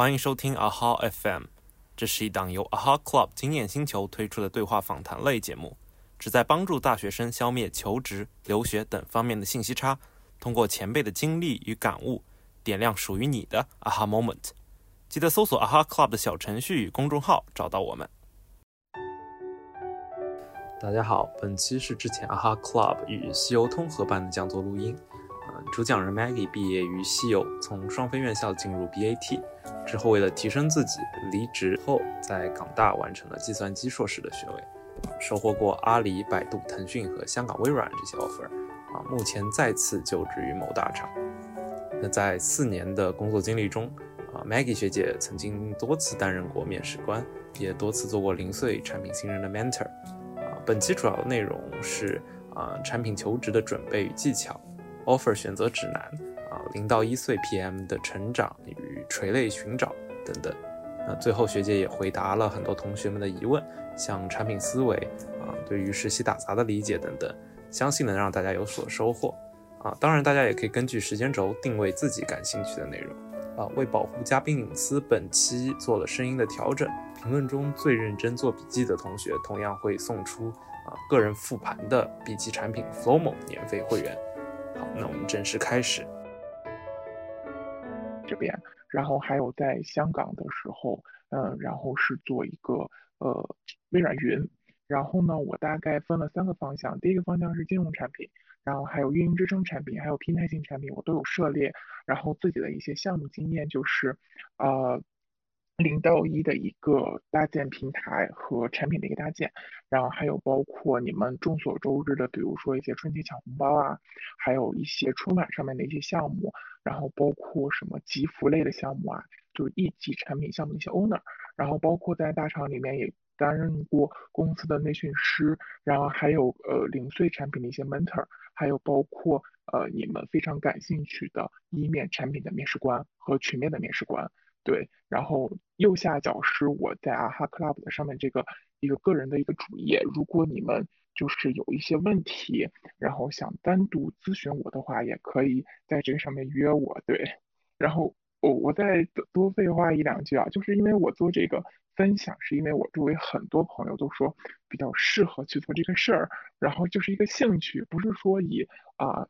欢迎收听 AHA FM，这是一档由 AHA Club 经验星球推出的对话访谈类节目，旨在帮助大学生消灭求职、留学等方面的信息差，通过前辈的经历与感悟，点亮属于你的 AHA Moment。记得搜索 AHA Club 的小程序与公众号，找到我们。大家好，本期是之前 AHA Club 与西游通合办的讲座录音。主讲人 Maggie 毕业于西游，从双非院校进入 BAT，之后为了提升自己，离职后在港大完成了计算机硕士的学位，收获过阿里、百度、腾讯和香港微软这些 offer，啊，目前再次就职于某大厂。那在四年的工作经历中，啊，Maggie 学姐曾经多次担任过面试官，也多次做过零碎产品新人的 mentor。啊，本期主要的内容是啊，产品求职的准备与技巧。Offer 选择指南啊，零到一岁 PM 的成长与垂类寻找等等。那最后学姐也回答了很多同学们的疑问，像产品思维啊，对于实习打杂的理解等等，相信能让大家有所收获啊。当然，大家也可以根据时间轴定位自己感兴趣的内容啊。为保护嘉宾隐私，本期做了声音的调整。评论中最认真做笔记的同学，同样会送出啊个人复盘的笔记产品 Flowmo 年费会员。好，那我们正式开始。这边，然后还有在香港的时候，嗯，然后是做一个呃微软云，然后呢，我大概分了三个方向，第一个方向是金融产品，然后还有运营支撑产品，还有平台型产品，我都有涉猎，然后自己的一些项目经验就是，呃。零到一的一个搭建平台和产品的一个搭建，然后还有包括你们众所周知的，比如说一些春节抢红包啊，还有一些春晚上面的一些项目，然后包括什么集福类的项目啊，就是一级产品项目的一些 owner，然后包括在大厂里面也担任过公司的内训师，然后还有呃零碎产品的一些 mentor，还有包括呃你们非常感兴趣的一面产品的面试官和群面的面试官。对，然后右下角是我在阿哈 club 的上面这个一个个人的一个主页，如果你们就是有一些问题，然后想单独咨询我的话，也可以在这个上面约我。对，然后我我再多废话一两句啊，就是因为我做这个分享，是因为我周围很多朋友都说比较适合去做这个事儿，然后就是一个兴趣，不是说以啊。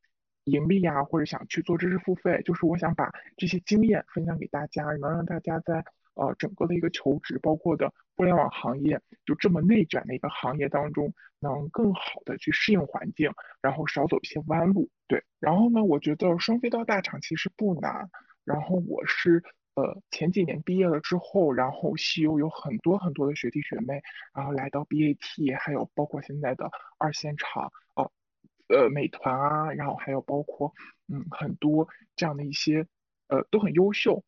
盈利呀，或者想去做知识付费，就是我想把这些经验分享给大家，能让大家在呃整个的一个求职，包括的互联网行业就这么内卷的一个行业当中，能更好的去适应环境，然后少走一些弯路。对，然后呢，我觉得双飞到大厂其实不难。然后我是呃前几年毕业了之后，然后西游有很多很多的学弟学妹，然后来到 BAT，还有包括现在的二线厂哦。呃美团啊，然后还有包括，嗯，很多这样的一些，呃，都很优秀。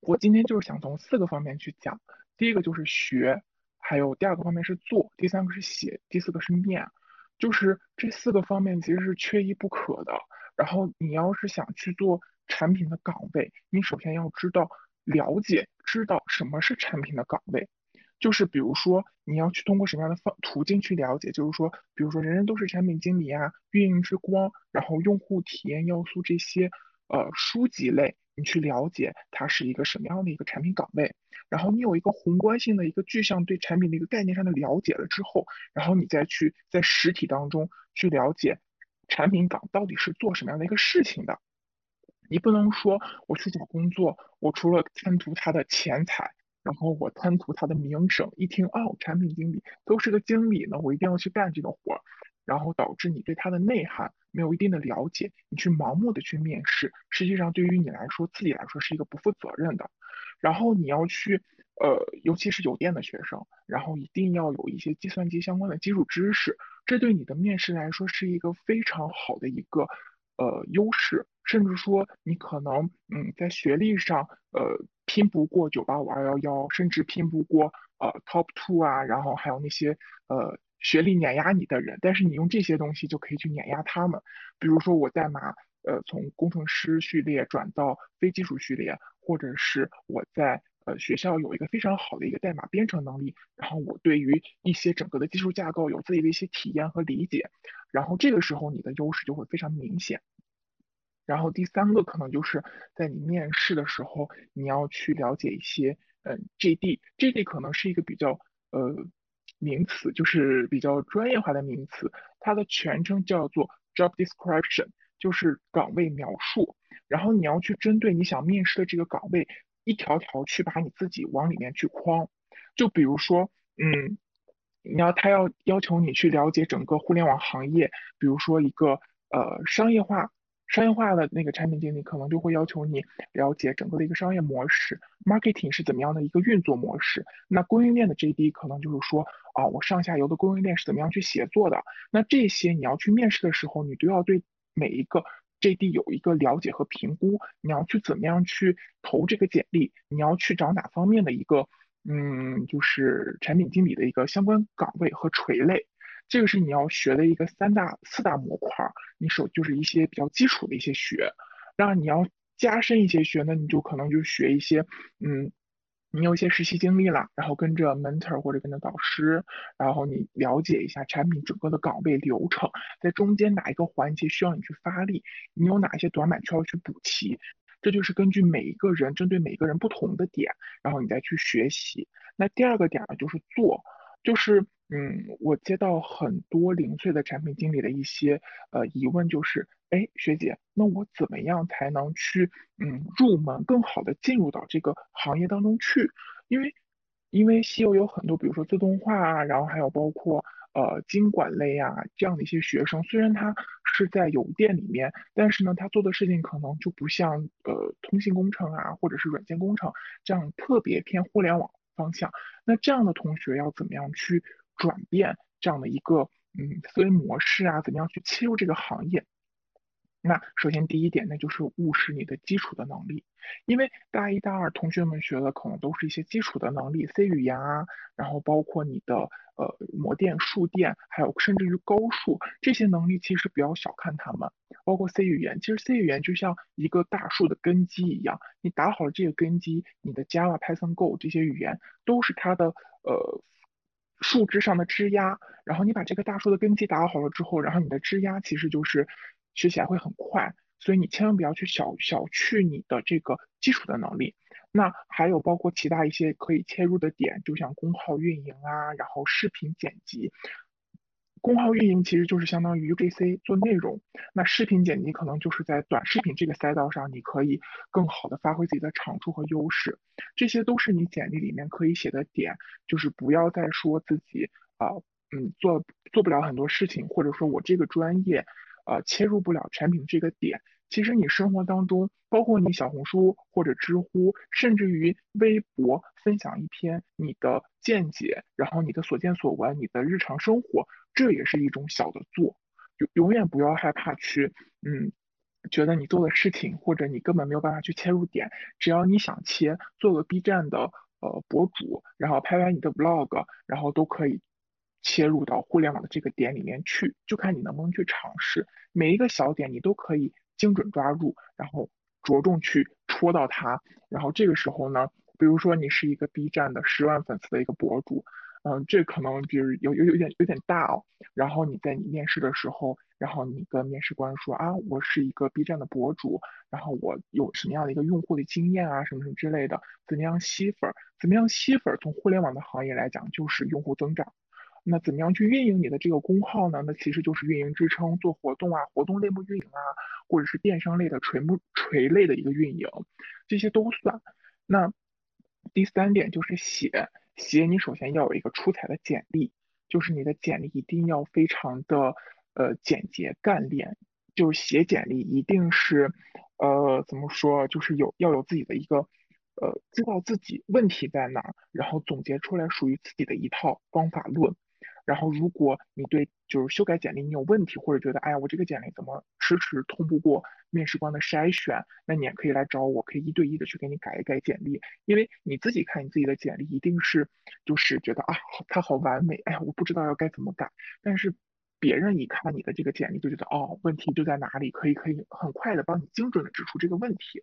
我今天就是想从四个方面去讲，第一个就是学，还有第二个方面是做，第三个是写，第四个是面，就是这四个方面其实是缺一不可的。然后你要是想去做产品的岗位，你首先要知道了解，知道什么是产品的岗位。就是比如说，你要去通过什么样的方途径去了解？就是说，比如说，人人都是产品经理啊，运营之光，然后用户体验要素这些，呃，书籍类，你去了解它是一个什么样的一个产品岗位。然后你有一个宏观性的一个具象对产品的一个概念上的了解了之后，然后你再去在实体当中去了解产品岗到底是做什么样的一个事情的。你不能说我去找工作，我除了贪图他的钱财。然后我贪图他的名声，一听哦，产品经理都是个经理呢，我一定要去干这个活儿，然后导致你对他的内涵没有一定的了解，你去盲目的去面试，实际上对于你来说，自己来说是一个不负责任的。然后你要去，呃，尤其是酒店的学生，然后一定要有一些计算机相关的基础知识，这对你的面试来说是一个非常好的一个呃优势，甚至说你可能嗯在学历上呃。拼不过九八五二幺幺，甚至拼不过呃 top two 啊，然后还有那些呃学历碾压你的人，但是你用这些东西就可以去碾压他们。比如说我代码呃从工程师序列转到非技术序列，或者是我在呃学校有一个非常好的一个代码编程能力，然后我对于一些整个的技术架构有自己的一些体验和理解，然后这个时候你的优势就会非常明显。然后第三个可能就是在你面试的时候，你要去了解一些，嗯，JD，JD 可能是一个比较呃名词，就是比较专业化的名词，它的全称叫做 Job Description，就是岗位描述。然后你要去针对你想面试的这个岗位，一条条去把你自己往里面去框。就比如说，嗯，你要他要要求你去了解整个互联网行业，比如说一个呃商业化。商业化的那个产品经理可能就会要求你了解整个的一个商业模式，marketing 是怎么样的一个运作模式。那供应链的 JD 可能就是说啊，我上下游的供应链是怎么样去协作的。那这些你要去面试的时候，你都要对每一个 JD 有一个了解和评估。你要去怎么样去投这个简历？你要去找哪方面的一个嗯，就是产品经理的一个相关岗位和垂类。这个是你要学的一个三大四大模块，你首就是一些比较基础的一些学，那你要加深一些学呢，你就可能就学一些，嗯，你有一些实习经历了，然后跟着 mentor 或者跟着导师，然后你了解一下产品整个的岗位流程，在中间哪一个环节需要你去发力，你有哪些短板需要去补齐，这就是根据每一个人针对每个人不同的点，然后你再去学习。那第二个点呢，就是做，就是。嗯，我接到很多零碎的产品经理的一些呃疑问，就是，哎，学姐，那我怎么样才能去嗯入门，更好的进入到这个行业当中去？因为因为西游有很多，比如说自动化啊，然后还有包括呃经管类啊这样的一些学生，虽然他是在邮电里面，但是呢，他做的事情可能就不像呃通信工程啊，或者是软件工程这样特别偏互联网方向。那这样的同学要怎么样去？转变这样的一个嗯思维模式啊，怎么样去切入这个行业？那首先第一点，那就是务实你的基础的能力，因为大一、大二同学们学的可能都是一些基础的能力，C 语言啊，然后包括你的呃模电、数电，还有甚至于高数这些能力，其实不要小看他们。包括 C 语言，其实 C 语言就像一个大树的根基一样，你打好了这个根基，你的 Java、Python、Go 这些语言都是它的呃。树枝上的枝丫，然后你把这个大树的根基打好了之后，然后你的枝丫其实就是学起来会很快，所以你千万不要去小小去你的这个基础的能力。那还有包括其他一些可以切入的点，就像公号运营啊，然后视频剪辑。公号运营其实就是相当于 UGC 做内容，那视频剪辑可能就是在短视频这个赛道上，你可以更好的发挥自己的长处和优势，这些都是你简历里面可以写的点，就是不要再说自己啊，嗯，做做不了很多事情，或者说我这个专业，呃，切入不了产品这个点。其实你生活当中，包括你小红书或者知乎，甚至于微博分享一篇你的见解，然后你的所见所闻，你的日常生活，这也是一种小的做。永永远不要害怕去，嗯，觉得你做的事情或者你根本没有办法去切入点，只要你想切，做个 B 站的呃博主，然后拍拍你的 Vlog，然后都可以切入到互联网的这个点里面去，就看你能不能去尝试。每一个小点你都可以。精准抓住，然后着重去戳到它，然后这个时候呢，比如说你是一个 B 站的十万粉丝的一个博主，嗯，这可能就是有有有点有点大哦。然后你在你面试的时候，然后你跟面试官说啊，我是一个 B 站的博主，然后我有什么样的一个用户的经验啊，什么什么之类的，怎么样吸粉？怎么样吸粉？从互联网的行业来讲，就是用户增长。那怎么样去运营你的这个公号呢？那其实就是运营支撑，做活动啊，活动类目运营啊，或者是电商类的垂目垂类的一个运营，这些都算。那第三点就是写写，你首先要有一个出彩的简历，就是你的简历一定要非常的呃简洁干练，就是写简历一定是呃怎么说，就是有要有自己的一个。呃，知道自己问题在哪，然后总结出来属于自己的一套方法论。然后，如果你对就是修改简历你有问题，或者觉得哎呀我这个简历怎么迟迟通不过面试官的筛选，那你也可以来找我，可以一对一的去给你改一改简历。因为你自己看你自己的简历，一定是就是觉得啊它好完美，哎呀我不知道要该怎么改。但是别人一看你的这个简历，就觉得哦问题就在哪里，可以可以很快的帮你精准的指出这个问题。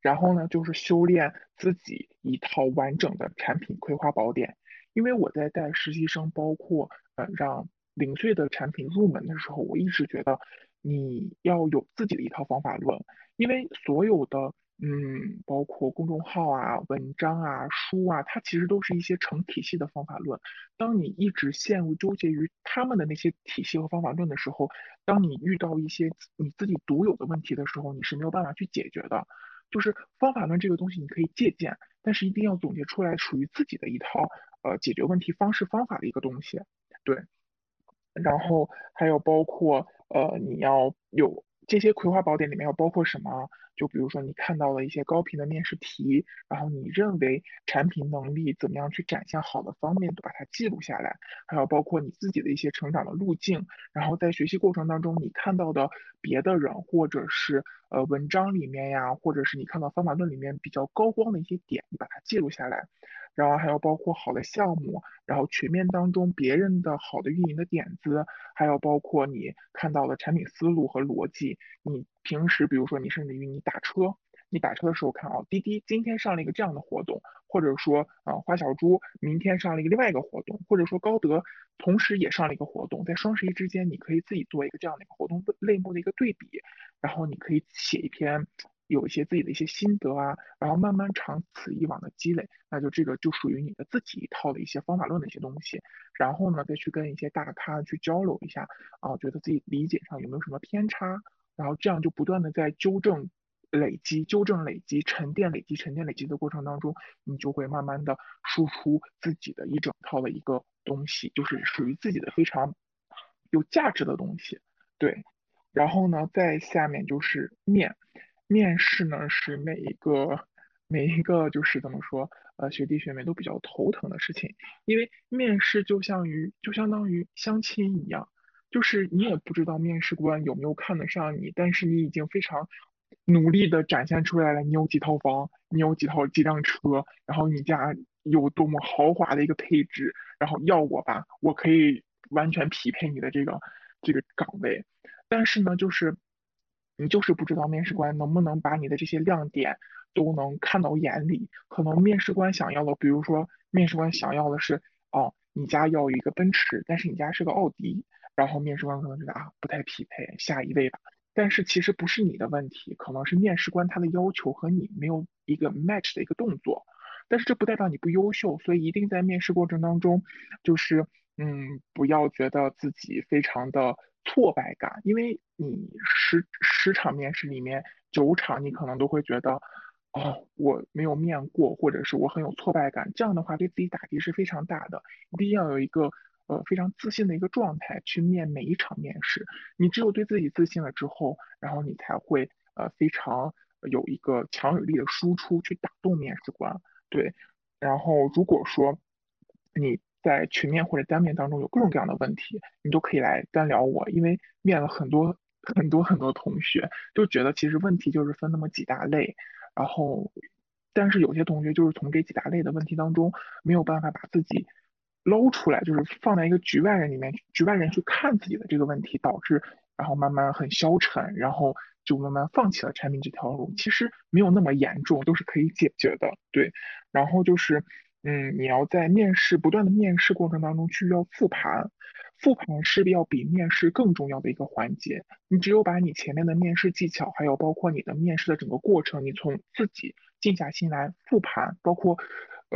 然后呢，就是修炼自己一套完整的产品规划宝典。因为我在带实习生，包括呃让零碎的产品入门的时候，我一直觉得，你要有自己的一套方法论，因为所有的。嗯，包括公众号啊、文章啊、书啊，它其实都是一些成体系的方法论。当你一直陷入纠结于他们的那些体系和方法论的时候，当你遇到一些你自己独有的问题的时候，你是没有办法去解决的。就是方法论这个东西，你可以借鉴，但是一定要总结出来属于自己的一套呃解决问题方式方法的一个东西。对，然后还有包括呃你要有这些葵花宝典里面要包括什么？就比如说你看到了一些高频的面试题，然后你认为产品能力怎么样去展现好的方面，都把它记录下来。还有包括你自己的一些成长的路径，然后在学习过程当中你看到的别的人或者是呃文章里面呀，或者是你看到方法论里面比较高光的一些点，你把它记录下来。然后还有包括好的项目，然后群面当中别人的好的运营的点子，还有包括你看到的产品思路和逻辑。你平时比如说你甚至于你打车，你打车的时候看哦，滴滴今天上了一个这样的活动，或者说啊花小猪明天上了一个另外一个活动，或者说高德同时也上了一个活动，在双十一之间你可以自己做一个这样的一个活动类目的一个对比，然后你可以写一篇。有一些自己的一些心得啊，然后慢慢长此以往的积累，那就这个就属于你的自己一套的一些方法论的一些东西。然后呢，再去跟一些大咖去交流一下啊，觉得自己理解上有没有什么偏差，然后这样就不断的在纠正、累积、纠正、累积、沉淀、累积、沉淀、累积的过程当中，你就会慢慢的输出自己的一整套的一个东西，就是属于自己的非常有价值的东西。对，然后呢，在下面就是面。面试呢是每一个每一个就是怎么说呃学弟学妹都比较头疼的事情，因为面试就像于就相当于相亲一样，就是你也不知道面试官有没有看得上你，但是你已经非常努力的展现出来了，你有几套房，你有几套几辆车，然后你家有多么豪华的一个配置，然后要我吧，我可以完全匹配你的这个这个岗位，但是呢就是。你就是不知道面试官能不能把你的这些亮点都能看到眼里。可能面试官想要的，比如说面试官想要的是，哦，你家要一个奔驰，但是你家是个奥迪，然后面试官可能觉得啊不太匹配，下一位吧。但是其实不是你的问题，可能是面试官他的要求和你没有一个 match 的一个动作。但是这不代表你不优秀，所以一定在面试过程当中，就是嗯，不要觉得自己非常的。挫败感，因为你十十场面试里面九场你可能都会觉得，哦，我没有面过，或者是我很有挫败感，这样的话对自己打击是非常大的。一定要有一个呃非常自信的一个状态去面每一场面试。你只有对自己自信了之后，然后你才会呃非常有一个强有力的输出去打动面试官。对，然后如果说你。在群面或者单面当中有各种各样的问题，你都可以来单聊我，因为面了很多 很多很多同学，就觉得其实问题就是分那么几大类，然后，但是有些同学就是从这几大类的问题当中没有办法把自己捞出来，就是放在一个局外人里面，局外人去看自己的这个问题，导致然后慢慢很消沉，然后就慢慢放弃了产品这条路。其实没有那么严重，都是可以解决的，对，然后就是。嗯，你要在面试不断的面试过程当中去要复盘，复盘是要比面试更重要的一个环节。你只有把你前面的面试技巧，还有包括你的面试的整个过程，你从自己静下心来复盘，包括。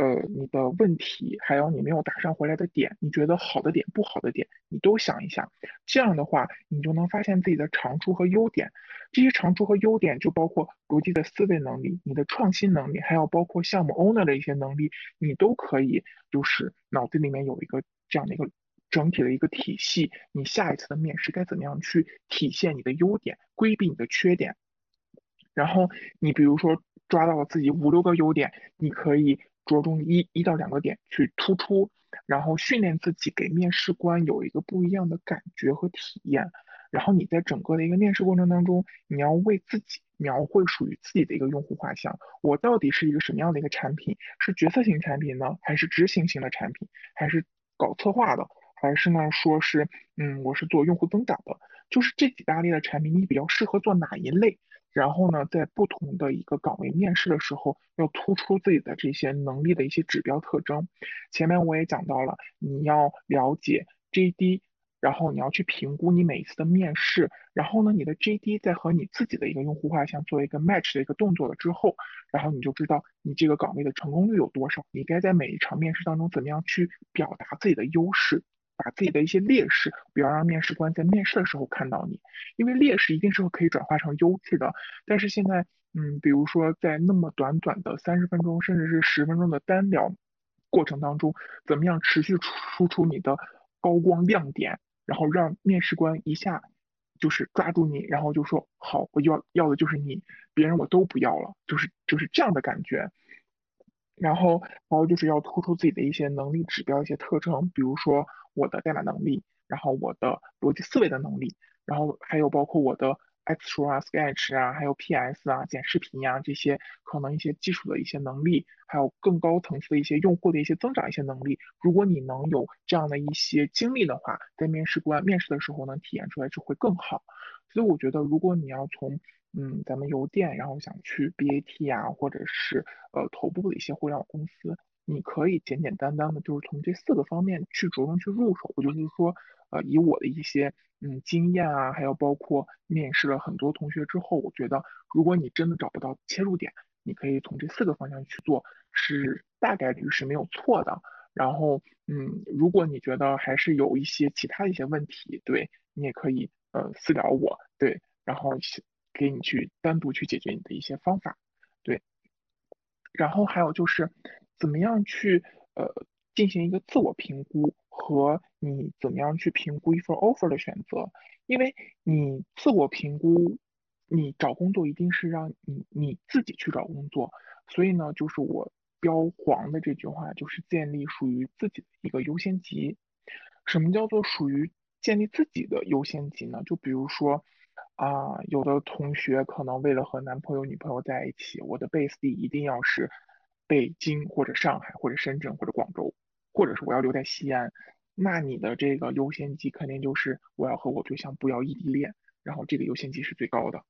呃，你的问题还有你没有答上回来的点，你觉得好的点、不好的点，你都想一想。这样的话，你就能发现自己的长处和优点。这些长处和优点就包括逻辑的思维能力、你的创新能力，还有包括项目 owner 的一些能力，你都可以就是脑子里面有一个这样的一个整体的一个体系。你下一次的面试该怎么样去体现你的优点，规避你的缺点？然后你比如说抓到了自己五六个优点，你可以。着重一一到两个点去突出，然后训练自己给面试官有一个不一样的感觉和体验。然后你在整个的一个面试过程当中，你要为自己描绘属于自己的一个用户画像。我到底是一个什么样的一个产品？是决策型产品呢，还是执行型的产品？还是搞策划的？还是呢说是嗯，我是做用户增长的？就是这几大类的产品，你比较适合做哪一类？然后呢，在不同的一个岗位面试的时候，要突出自己的这些能力的一些指标特征。前面我也讲到了，你要了解 JD 然后你要去评估你每一次的面试，然后呢，你的 JD 在和你自己的一个用户画像做一个 match 的一个动作了之后，然后你就知道你这个岗位的成功率有多少，你该在每一场面试当中怎么样去表达自己的优势，把自己的一些劣势，不要让面试官在面试的时候看到你，因为劣势一定是可以转化成优势的，但是现在，嗯，比如说在那么短短的三十分钟，甚至是十分钟的单聊过程当中，怎么样持续输出你的高光亮点？然后让面试官一下就是抓住你，然后就说好，我要要的就是你，别人我都不要了，就是就是这样的感觉。然后还有就是要突出自己的一些能力指标、一些特征，比如说我的代码能力，然后我的逻辑思维的能力，然后还有包括我的。X 啊，Sketch 啊，还有 PS 啊，剪视频呀，这些可能一些基础的一些能力，还有更高层次的一些用户的一些增长一些能力。如果你能有这样的一些经历的话，在面试官面试的时候能体验出来就会更好。所以我觉得，如果你要从嗯咱们邮电，然后想去 BAT 啊，或者是呃头部的一些互联网公司，你可以简简单单的就是从这四个方面去着重去入手。我就是说，呃，以我的一些。嗯，经验啊，还有包括面试了很多同学之后，我觉得如果你真的找不到切入点，你可以从这四个方向去做，是大概率是没有错的。然后，嗯，如果你觉得还是有一些其他的一些问题，对你也可以呃私聊我，对，然后给你去单独去解决你的一些方法，对。然后还有就是怎么样去呃进行一个自我评估。和你怎么样去评估一份 offer 的选择，因为你自我评估，你找工作一定是让你你自己去找工作，所以呢，就是我标黄的这句话，就是建立属于自己的一个优先级。什么叫做属于建立自己的优先级呢？就比如说啊，有的同学可能为了和男朋友、女朋友在一起，我的 base 地一定要是北京或者上海或者深圳或者广州。或者是我要留在西安，那你的这个优先级肯定就是我要和我对象不要异地恋，然后这个优先级是最高的。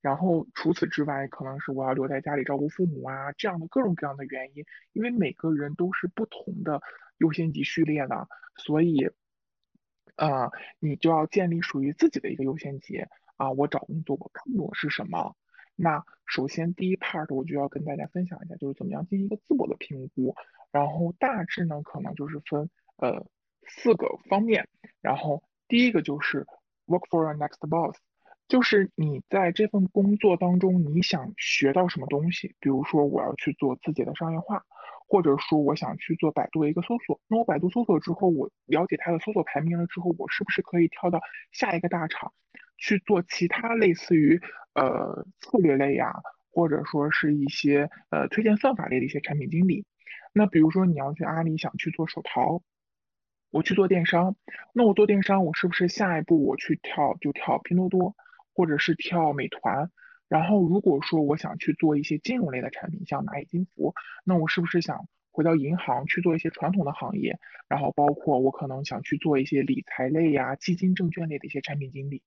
然后除此之外，可能是我要留在家里照顾父母啊，这样的各种各样的原因，因为每个人都是不同的优先级序列的，所以，啊，你就要建立属于自己的一个优先级啊。我找工作我看我是什么？那首先第一 part 我就要跟大家分享一下，就是怎么样进行一个自我的评估。然后大致呢，可能就是分呃四个方面。然后第一个就是 work for your next boss，就是你在这份工作当中，你想学到什么东西？比如说我要去做自己的商业化，或者说我想去做百度的一个搜索。那我百度搜索之后，我了解它的搜索排名了之后，我是不是可以跳到下一个大厂去做其他类似于呃策略类呀，或者说是一些呃推荐算法类的一些产品经理？那比如说你要去阿里想去做手淘，我去做电商，那我做电商，我是不是下一步我去跳就跳拼多多，或者是跳美团？然后如果说我想去做一些金融类的产品，像蚂蚁金服，那我是不是想回到银行去做一些传统的行业？然后包括我可能想去做一些理财类呀、基金、证券类的一些产品经理，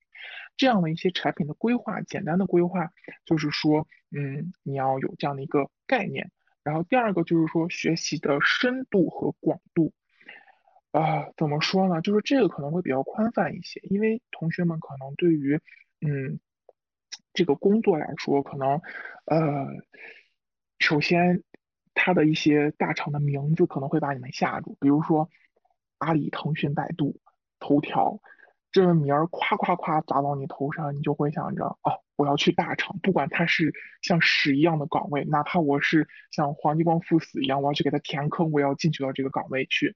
这样的一些产品的规划，简单的规划就是说，嗯，你要有这样的一个概念。然后第二个就是说学习的深度和广度，啊，怎么说呢？就是这个可能会比较宽泛一些，因为同学们可能对于，嗯，这个工作来说，可能，呃，首先，它的一些大厂的名字可能会把你们吓住，比如说阿里、腾讯、百度、头条。这名儿夸夸夸砸到你头上，你就会想着哦，我要去大厂，不管它是像屎一样的岗位，哪怕我是像黄继光赴死一样，我要去给他填坑，我要进去到这个岗位去。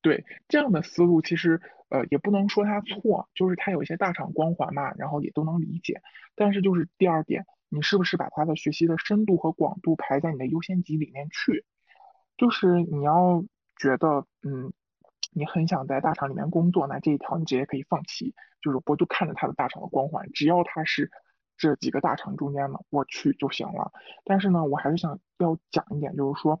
对这样的思路，其实呃也不能说他错，就是他有一些大厂光环嘛，然后也都能理解。但是就是第二点，你是不是把他的学习的深度和广度排在你的优先级里面去？就是你要觉得嗯。你很想在大厂里面工作，那这一条你直接可以放弃，就是我就看着他的大厂的光环，只要他是这几个大厂中间的，我去就行了。但是呢，我还是想要讲一点，就是说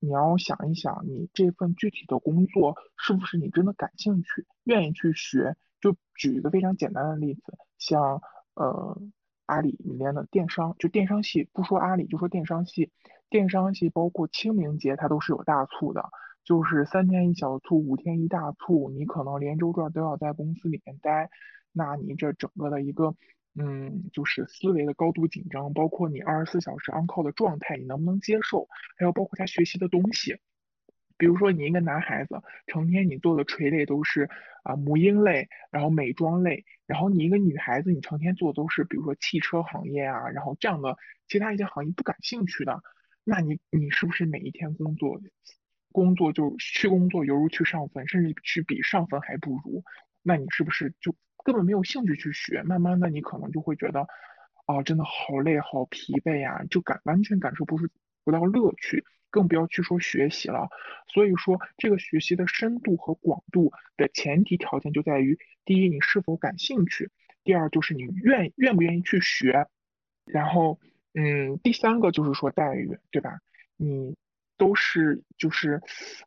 你要想一想，你这份具体的工作是不是你真的感兴趣、愿意去学。就举一个非常简单的例子，像呃阿里里面的电商，就电商系，不说阿里就说电商系，电商系包括清明节它都是有大促的。就是三天一小促，五天一大促，你可能连周转都要在公司里面待，那你这整个的一个，嗯，就是思维的高度紧张，包括你二十四小时 on call 的状态，你能不能接受？还有包括他学习的东西。比如说你一个男孩子，成天你做的垂类都是啊母婴类，然后美妆类，然后你一个女孩子，你成天做的都是比如说汽车行业啊，然后这样的其他一些行业不感兴趣的，那你你是不是每一天工作工作就去工作犹如去上坟，甚至去比上坟还不如？那你是不是就根本没有兴趣去学？慢慢的你可能就会觉得啊真的好累好疲惫呀，就感完全感受不出不到乐趣。更不要去说学习了，所以说这个学习的深度和广度的前提条件就在于：第一，你是否感兴趣；第二，就是你愿愿不愿意去学；然后，嗯，第三个就是说待遇，对吧？你都是就是，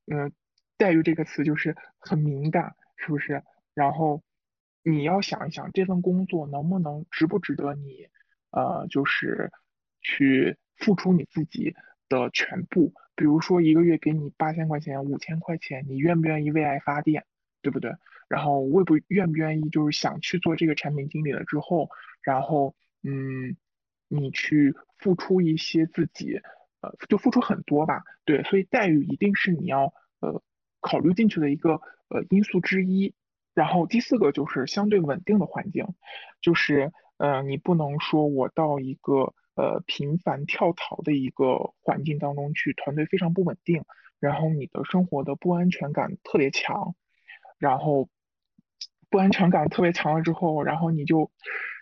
嗯，待遇这个词就是很敏感，是不是？然后你要想一想，这份工作能不能值不值得你，呃，就是去付出你自己。的全部，比如说一个月给你八千块钱、五千块钱，你愿不愿意为爱发电，对不对？然后愿不愿不愿意就是想去做这个产品经理了之后，然后嗯，你去付出一些自己，呃，就付出很多吧，对，所以待遇一定是你要呃考虑进去的一个呃因素之一。然后第四个就是相对稳定的环境，就是呃你不能说我到一个。呃，频繁跳槽的一个环境当中去，团队非常不稳定，然后你的生活的不安全感特别强，然后不安全感特别强了之后，然后你就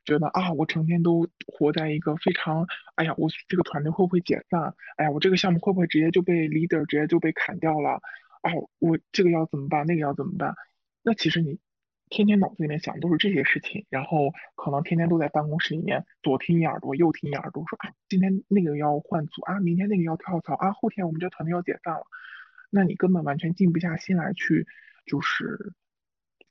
觉得啊，我成天都活在一个非常，哎呀，我这个团队会不会解散？哎呀，我这个项目会不会直接就被 leader 直接就被砍掉了？哦，我这个要怎么办？那个要怎么办？那其实你。天天脑子里面想的都是这些事情，然后可能天天都在办公室里面左听一耳朵右听一耳朵，说啊今天那个要换组啊，明天那个要跳槽啊，后天我们这团队要解散了，那你根本完全静不下心来去，就是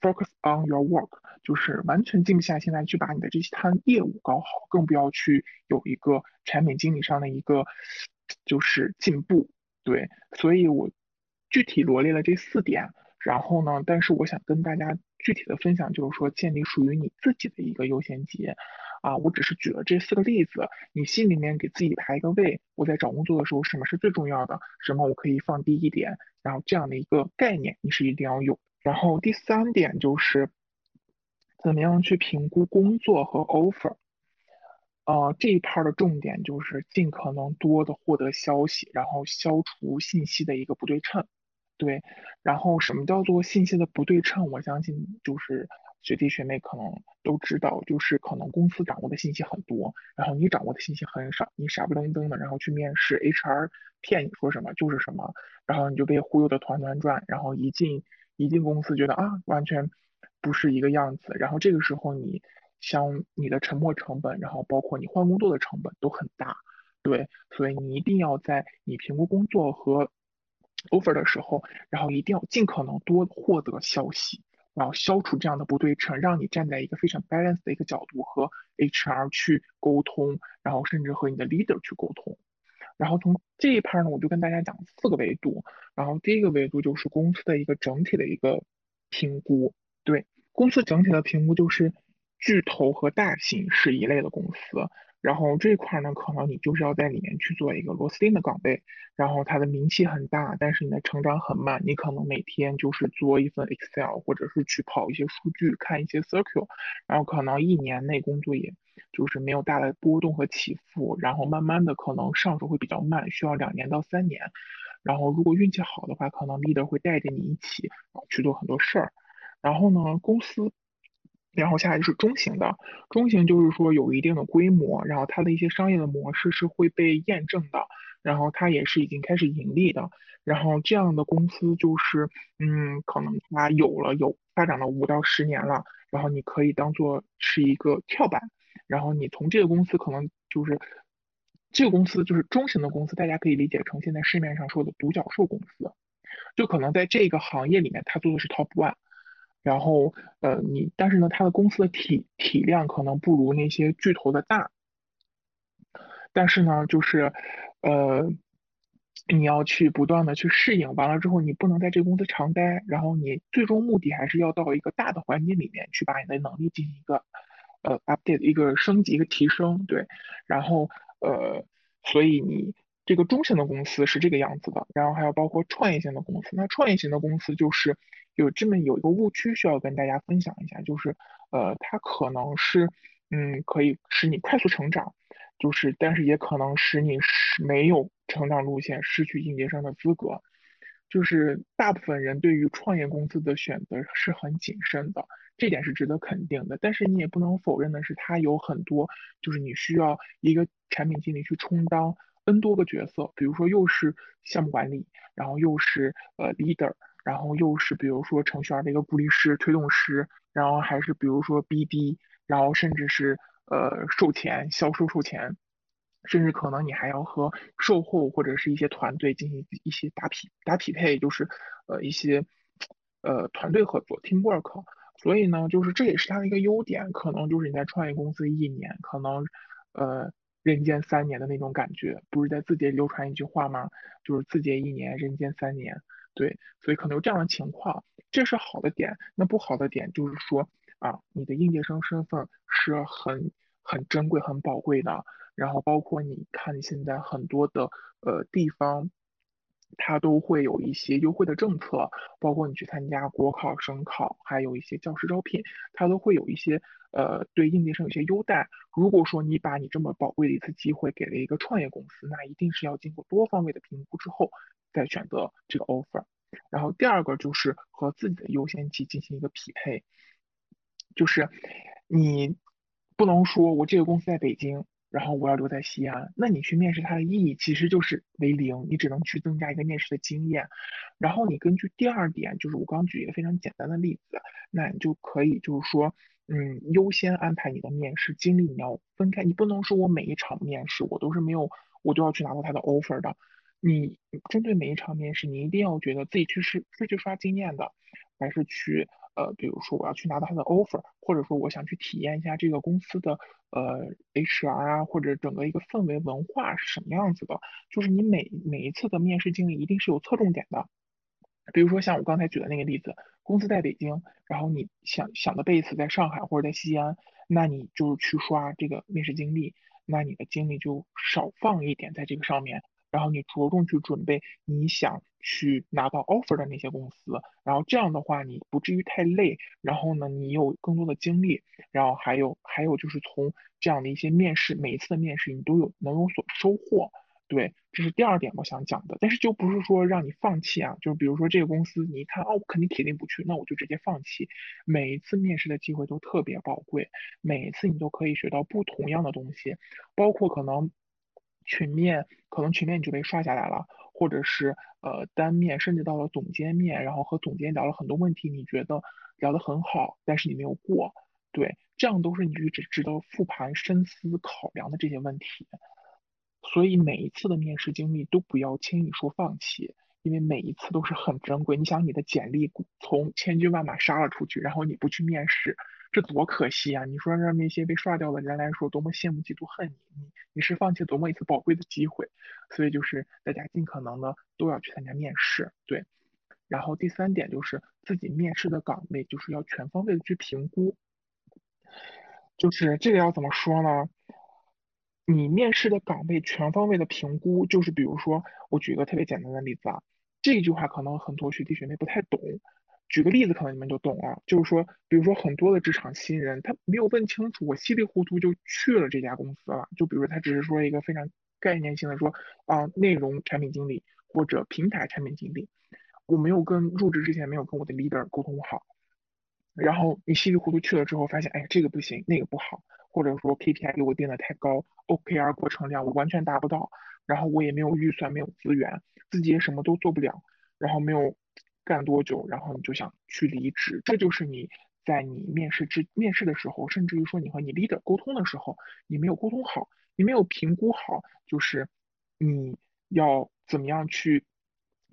focus on your work，就是完全静不下心来去把你的这些摊业务搞好，更不要去有一个产品经理上的一个就是进步。对，所以我具体罗列了这四点。然后呢？但是我想跟大家具体的分享，就是说建立属于你自己的一个优先级啊。我只是举了这四个例子，你心里面给自己排一个位。我在找工作的时候，什么是最重要的？什么我可以放低一点？然后这样的一个概念，你是一定要有。然后第三点就是，怎么样去评估工作和 offer？呃，这一 part 的重点就是尽可能多的获得消息，然后消除信息的一个不对称。对，然后什么叫做信息的不对称？我相信就是学弟学妹可能都知道，就是可能公司掌握的信息很多，然后你掌握的信息很少，你傻不愣登的，然后去面试，HR 骗你说什么就是什么，然后你就被忽悠的团团转，然后一进一进公司觉得啊完全不是一个样子，然后这个时候你像你的沉没成本，然后包括你换工作的成本都很大，对，所以你一定要在你评估工作和 offer 的时候，然后一定要尽可能多获得消息，然后消除这样的不对称，让你站在一个非常 balance 的一个角度和 HR 去沟通，然后甚至和你的 leader 去沟通。然后从这一 part 呢，我就跟大家讲四个维度。然后第一个维度就是公司的一个整体的一个评估，对公司整体的评估就是巨头和大型是一类的公司。然后这块呢，可能你就是要在里面去做一个螺丝钉的岗位，然后它的名气很大，但是你的成长很慢，你可能每天就是做一份 Excel，或者是去跑一些数据，看一些 Circle，然后可能一年内工作也就是没有大的波动和起伏，然后慢慢的可能上手会比较慢，需要两年到三年，然后如果运气好的话，可能 leader 会带着你一起去做很多事儿，然后呢，公司。然后下来就是中型的，中型就是说有一定的规模，然后它的一些商业的模式是会被验证的，然后它也是已经开始盈利的，然后这样的公司就是，嗯，可能它有了有发展了五到十年了，然后你可以当做是一个跳板，然后你从这个公司可能就是这个公司就是中型的公司，大家可以理解成现在市面上说的独角兽公司，就可能在这个行业里面它做的是 top one。然后，呃，你但是呢，它的公司的体体量可能不如那些巨头的大，但是呢，就是，呃，你要去不断的去适应，完了之后你不能在这个公司长待，然后你最终目的还是要到一个大的环境里面去把你的能力进行一个呃 update 一个升级一个提升，对，然后呃，所以你这个中型的公司是这个样子的，然后还有包括创业型的公司，那创业型的公司就是有这么有一个误区需要跟大家分享一下，就是呃，它可能是嗯可以使你快速成长。就是，但是也可能使你是没有成长路线，失去应届生的资格。就是大部分人对于创业公司的选择是很谨慎的，这点是值得肯定的。但是你也不能否认的是，它有很多就是你需要一个产品经理去充当 N 多个角色，比如说又是项目管理，然后又是呃 leader，然后又是比如说程序员的一个鼓励师、推动师，然后还是比如说 BD，然后甚至是。呃，售前、销售、售前，甚至可能你还要和售后或者是一些团队进行一些打匹打匹配，就是呃一些呃团队合作 team work。所以呢，就是这也是它的一个优点，可能就是你在创业公司一年，可能呃人间三年的那种感觉。不是在字节流传一句话吗？就是字节一年，人间三年。对，所以可能有这样的情况，这是好的点。那不好的点就是说。啊，你的应届生身份是很很珍贵、很宝贵的。然后包括你看现在很多的呃地方，它都会有一些优惠的政策，包括你去参加国考、省考，还有一些教师招聘，它都会有一些呃对应届生有些优待。如果说你把你这么宝贵的一次机会给了一个创业公司，那一定是要经过多方位的评估之后再选择这个 offer。然后第二个就是和自己的优先级进行一个匹配。就是你不能说我这个公司在北京，然后我要留在西安，那你去面试它的意义其实就是为零，你只能去增加一个面试的经验。然后你根据第二点，就是我刚举一个非常简单的例子，那你就可以就是说，嗯，优先安排你的面试经历，你要分开，你不能说我每一场面试我都是没有，我都要去拿到他的 offer 的。你针对每一场面试，你一定要觉得自己去是是去刷经验的，还是去。呃，比如说我要去拿到他的 offer，或者说我想去体验一下这个公司的呃 HR 啊，或者整个一个氛围文化是什么样子的。就是你每每一次的面试经历一定是有侧重点的。比如说像我刚才举的那个例子，公司在北京，然后你想想的 base 在上海或者在西安，那你就去刷这个面试经历，那你的精力就少放一点在这个上面。然后你着重去准备你想去拿到 offer 的那些公司，然后这样的话你不至于太累，然后呢你有更多的精力，然后还有还有就是从这样的一些面试，每一次的面试你都有能有所收获，对，这是第二点我想讲的。但是就不是说让你放弃啊，就是比如说这个公司你一看哦，我肯定铁定不去，那我就直接放弃。每一次面试的机会都特别宝贵，每一次你都可以学到不同样的东西，包括可能。群面可能群面你就被刷下来了，或者是呃单面，甚至到了总监面，然后和总监聊了很多问题，你觉得聊得很好，但是你没有过，对，这样都是你值值得复盘深思考量的这些问题。所以每一次的面试经历都不要轻易说放弃，因为每一次都是很珍贵。你想你的简历从千军万马杀了出去，然后你不去面试。这多可惜啊！你说让那些被刷掉的人来说，多么羡慕嫉妒恨你，你你是放弃多么一次宝贵的机会。所以就是大家尽可能的都要去参加面试，对。然后第三点就是自己面试的岗位就是要全方位的去评估。就是这个要怎么说呢？你面试的岗位全方位的评估，就是比如说我举一个特别简单的例子啊，这句话可能很多学弟学妹不太懂。举个例子，可能你们就懂了。就是说，比如说很多的职场新人，他没有问清楚，我稀里糊涂就去了这家公司了。就比如，他只是说一个非常概念性的说啊，内容产品经理或者平台产品经理，我没有跟入职之前没有跟我的 leader 沟通好。然后你稀里糊涂去了之后，发现哎，这个不行，那个不好，或者说 KPI 给我定的太高，OKR 过程量我完全达不到，然后我也没有预算，没有资源，自己也什么都做不了，然后没有。干多久，然后你就想去离职，这就是你在你面试之面试的时候，甚至于说你和你 leader 沟通的时候，你没有沟通好，你没有评估好，就是你要怎么样去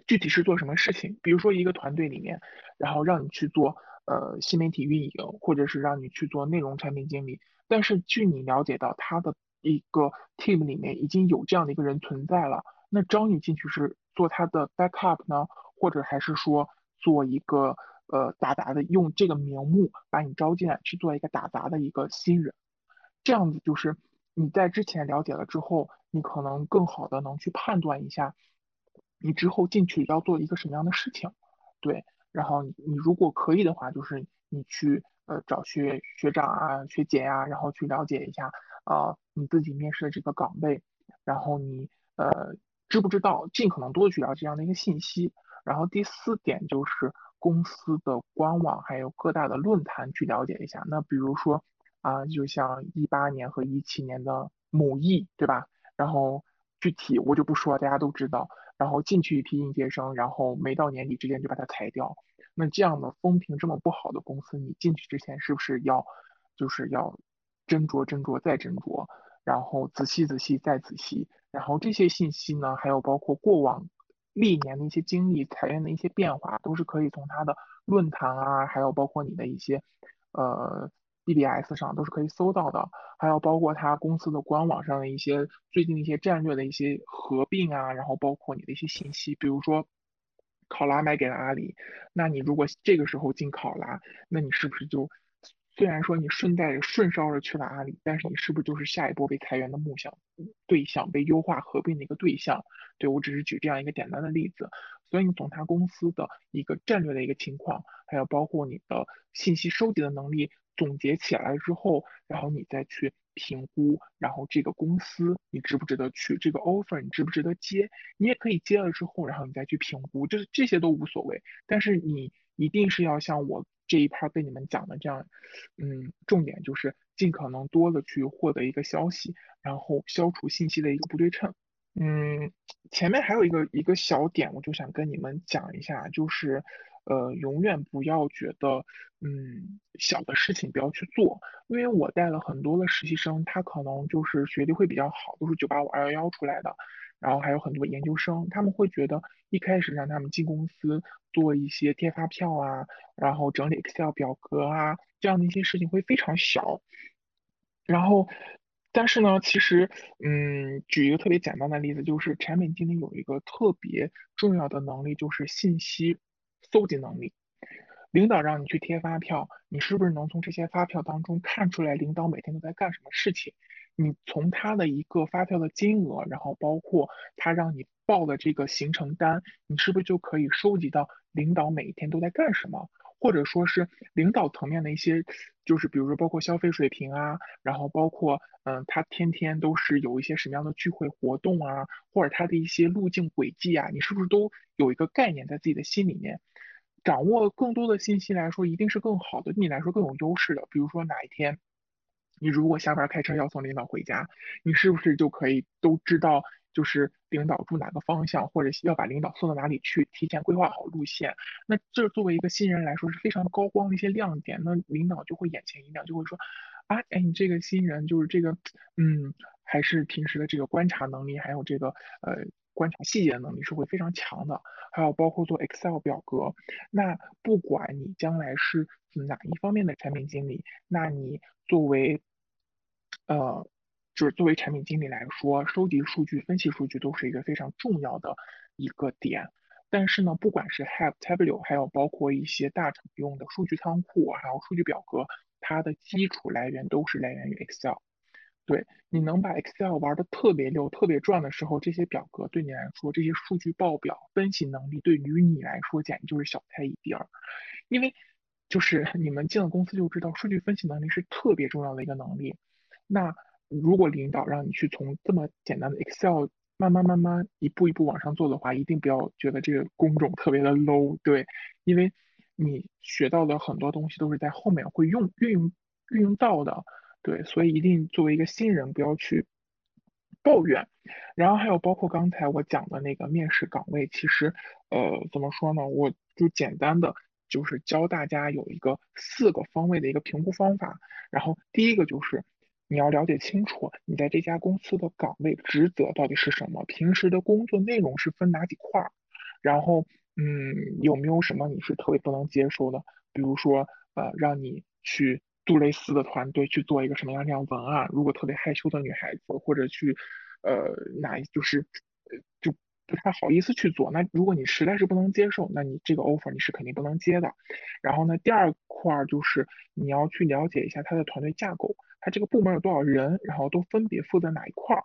具体是做什么事情。比如说一个团队里面，然后让你去做呃新媒体运营，或者是让你去做内容产品经理，但是据你了解到他的一个 team 里面已经有这样的一个人存在了，那招你进去是做它的 backup 呢，或者还是说做一个呃打杂的，用这个名目把你招进来去做一个打杂的一个新人？这样子就是你在之前了解了之后，你可能更好的能去判断一下，你之后进去要做一个什么样的事情，对。然后你你如果可以的话，就是你去呃找学学长啊、学姐呀，然后去了解一下啊你自己面试的这个岗位，然后你呃知不知道，尽可能多的去了解这样的一个信息。然后第四点就是公司的官网还有各大的论坛去了解一下。那比如说啊，就像一八年和一七年的某易，对吧？然后具体我就不说了，大家都知道。然后进去一批应届生，然后没到年底之前就把他裁掉。那这样的风评这么不好的公司，你进去之前是不是要，就是要斟酌斟酌再斟酌，然后仔细仔细再仔细，然后这些信息呢，还有包括过往历年的一些经历、裁员的一些变化，都是可以从他的论坛啊，还有包括你的一些呃。BBS 上都是可以搜到的，还有包括他公司的官网上的一些最近一些战略的一些合并啊，然后包括你的一些信息，比如说考拉卖给了阿里，那你如果这个时候进考拉，那你是不是就虽然说你顺带着顺烧着去了阿里，但是你是不是就是下一波被裁员的目标对象，被优化合并的一个对象？对我只是举这样一个简单的例子，所以你从他公司的一个战略的一个情况，还有包括你的信息收集的能力。总结起来之后，然后你再去评估，然后这个公司你值不值得去，这个 offer 你值不值得接，你也可以接了之后，然后你再去评估，就是这些都无所谓。但是你一定是要像我这一 part 跟你们讲的这样，嗯，重点就是尽可能多的去获得一个消息，然后消除信息的一个不对称。嗯，前面还有一个一个小点，我就想跟你们讲一下，就是。呃，永远不要觉得，嗯，小的事情不要去做，因为我带了很多的实习生，他可能就是学历会比较好，都是九八五、二幺幺出来的，然后还有很多研究生，他们会觉得一开始让他们进公司做一些贴发票啊，然后整理 Excel 表格啊，这样的一些事情会非常小，然后，但是呢，其实，嗯，举一个特别简单的例子，就是产品经理有一个特别重要的能力，就是信息。搜集能力，领导让你去贴发票，你是不是能从这些发票当中看出来领导每天都在干什么事情？你从他的一个发票的金额，然后包括他让你报的这个行程单，你是不是就可以收集到领导每一天都在干什么？或者说是领导层面的一些，就是比如说包括消费水平啊，然后包括嗯，他天天都是有一些什么样的聚会活动啊，或者他的一些路径轨迹啊，你是不是都有一个概念在自己的心里面？掌握更多的信息来说，一定是更好的，对你来说更有优势的。比如说哪一天，你如果下班开车要送领导回家，你是不是就可以都知道，就是领导住哪个方向，或者要把领导送到哪里去，提前规划好路线。那这作为一个新人来说是非常高光的一些亮点，那领导就会眼前一亮，就会说，啊，哎，你这个新人就是这个，嗯，还是平时的这个观察能力，还有这个呃。观察细节的能力是会非常强的，还有包括做 Excel 表格。那不管你将来是哪一方面的产品经理，那你作为，呃，就是作为产品经理来说，收集数据、分析数据都是一个非常重要的一个点。但是呢，不管是 Have Tableau，还有包括一些大厂用的数据仓库，还有数据表格，它的基础来源都是来源于 Excel。对，你能把 Excel 玩的特别溜、特别转的时候，这些表格对你来说，这些数据报表分析能力对于你来说简直就是小菜一碟儿。因为就是你们进了公司就知道，数据分析能力是特别重要的一个能力。那如果领导让你去从这么简单的 Excel 慢慢慢慢一步一步往上做的话，一定不要觉得这个工种特别的 low。对，因为你学到的很多东西都是在后面会用运用运用到的。对，所以一定作为一个新人，不要去抱怨。然后还有包括刚才我讲的那个面试岗位，其实，呃，怎么说呢？我就简单的就是教大家有一个四个方位的一个评估方法。然后第一个就是你要了解清楚你在这家公司的岗位职责到底是什么，平时的工作内容是分哪几块儿，然后，嗯，有没有什么你是特别不能接受的？比如说，呃，让你去。杜蕾斯的团队去做一个什么样这样文案？如果特别害羞的女孩子，或者去，呃，哪就是，就不太好意思去做。那如果你实在是不能接受，那你这个 offer 你是肯定不能接的。然后呢，第二块就是你要去了解一下他的团队架构，他这个部门有多少人，然后都分别负责哪一块儿。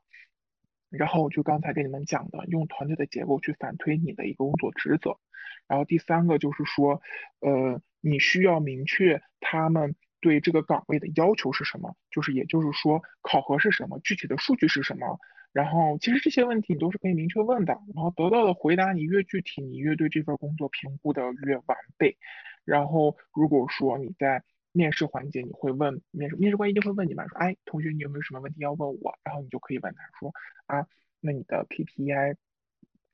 然后就刚才给你们讲的，用团队的结构去反推你的一个工作职责。然后第三个就是说，呃，你需要明确他们对这个岗位的要求是什么，就是也就是说考核是什么，具体的数据是什么。然后其实这些问题你都是可以明确问的，然后得到的回答你越具体，你越对这份工作评估的越完备。然后如果说你在面试环节，你会问面试面试官一定会问你嘛，说哎，同学你有没有什么问题要问我？然后你就可以问他说啊，那你的 KPI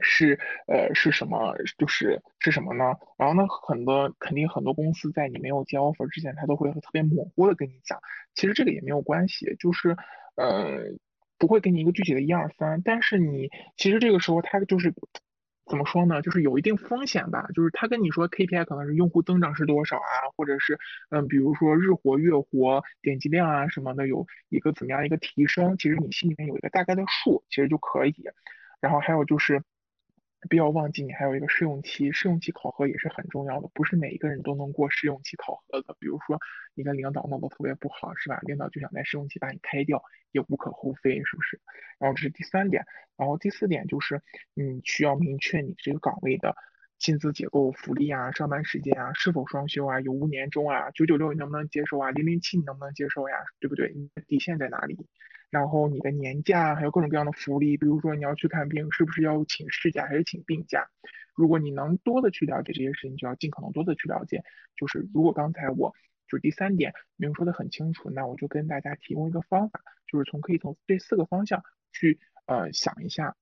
是呃是什么？就是是什么呢？然后呢，很多肯定很多公司在你没有交 offer 之前，他都会特别模糊的跟你讲，其实这个也没有关系，就是呃不会给你一个具体的一二三，但是你其实这个时候他就是。怎么说呢？就是有一定风险吧。就是他跟你说 KPI 可能是用户增长是多少啊，或者是嗯，比如说日活、月活、点击量啊什么的，有一个怎么样一个提升，其实你心里面有一个大概的数，其实就可以。然后还有就是。不要忘记，你还有一个试用期，试用期考核也是很重要的，不是每一个人都能过试用期考核的。比如说，你跟领导闹得特别不好，是吧？领导就想在试用期把你开掉，也无可厚非，是不是？然后这是第三点，然后第四点就是，你需要明确你这个岗位的薪资结构、福利啊、上班时间啊、是否双休啊、有无年终啊、九九六你能不能接受啊、零零七你能不能接受呀？对不对？你的底线在哪里？然后你的年假还有各种各样的福利，比如说你要去看病，是不是要请事假还是请病假？如果你能多的去了解这些事情，就要尽可能多的去了解。就是如果刚才我就是第三点没有说的很清楚，那我就跟大家提供一个方法，就是从可以从这四个方向去呃想一下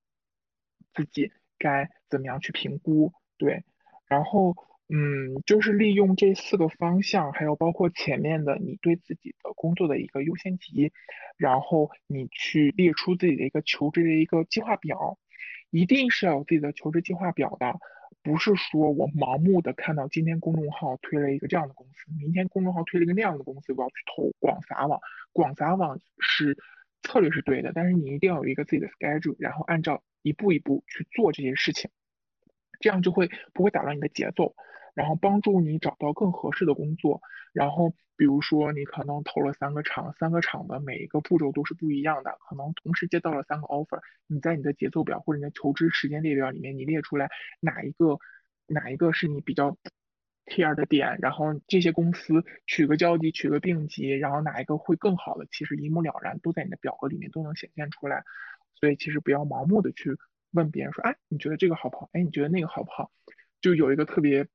自己该怎么样去评估，对，然后。嗯，就是利用这四个方向，还有包括前面的你对自己的工作的一个优先级，然后你去列出自己的一个求职的一个计划表，一定是要有自己的求职计划表的，不是说我盲目的看到今天公众号推了一个这样的公司，明天公众号推了一个那样的公司，我要去投广撒网，广撒网是策略是对的，但是你一定要有一个自己的 schedule，然后按照一步一步去做这些事情，这样就会不会打乱你的节奏。然后帮助你找到更合适的工作。然后，比如说你可能投了三个厂，三个厂的每一个步骤都是不一样的，可能同时接到了三个 offer。你在你的节奏表或者你的求职时间列表里面，你列出来哪一个哪一个是你比较 care 的点，然后这些公司取个交集，取个并集，然后哪一个会更好的，其实一目了然，都在你的表格里面都能显现出来。所以其实不要盲目的去问别人说，哎，你觉得这个好不好？哎，你觉得那个好不好？就有一个特别。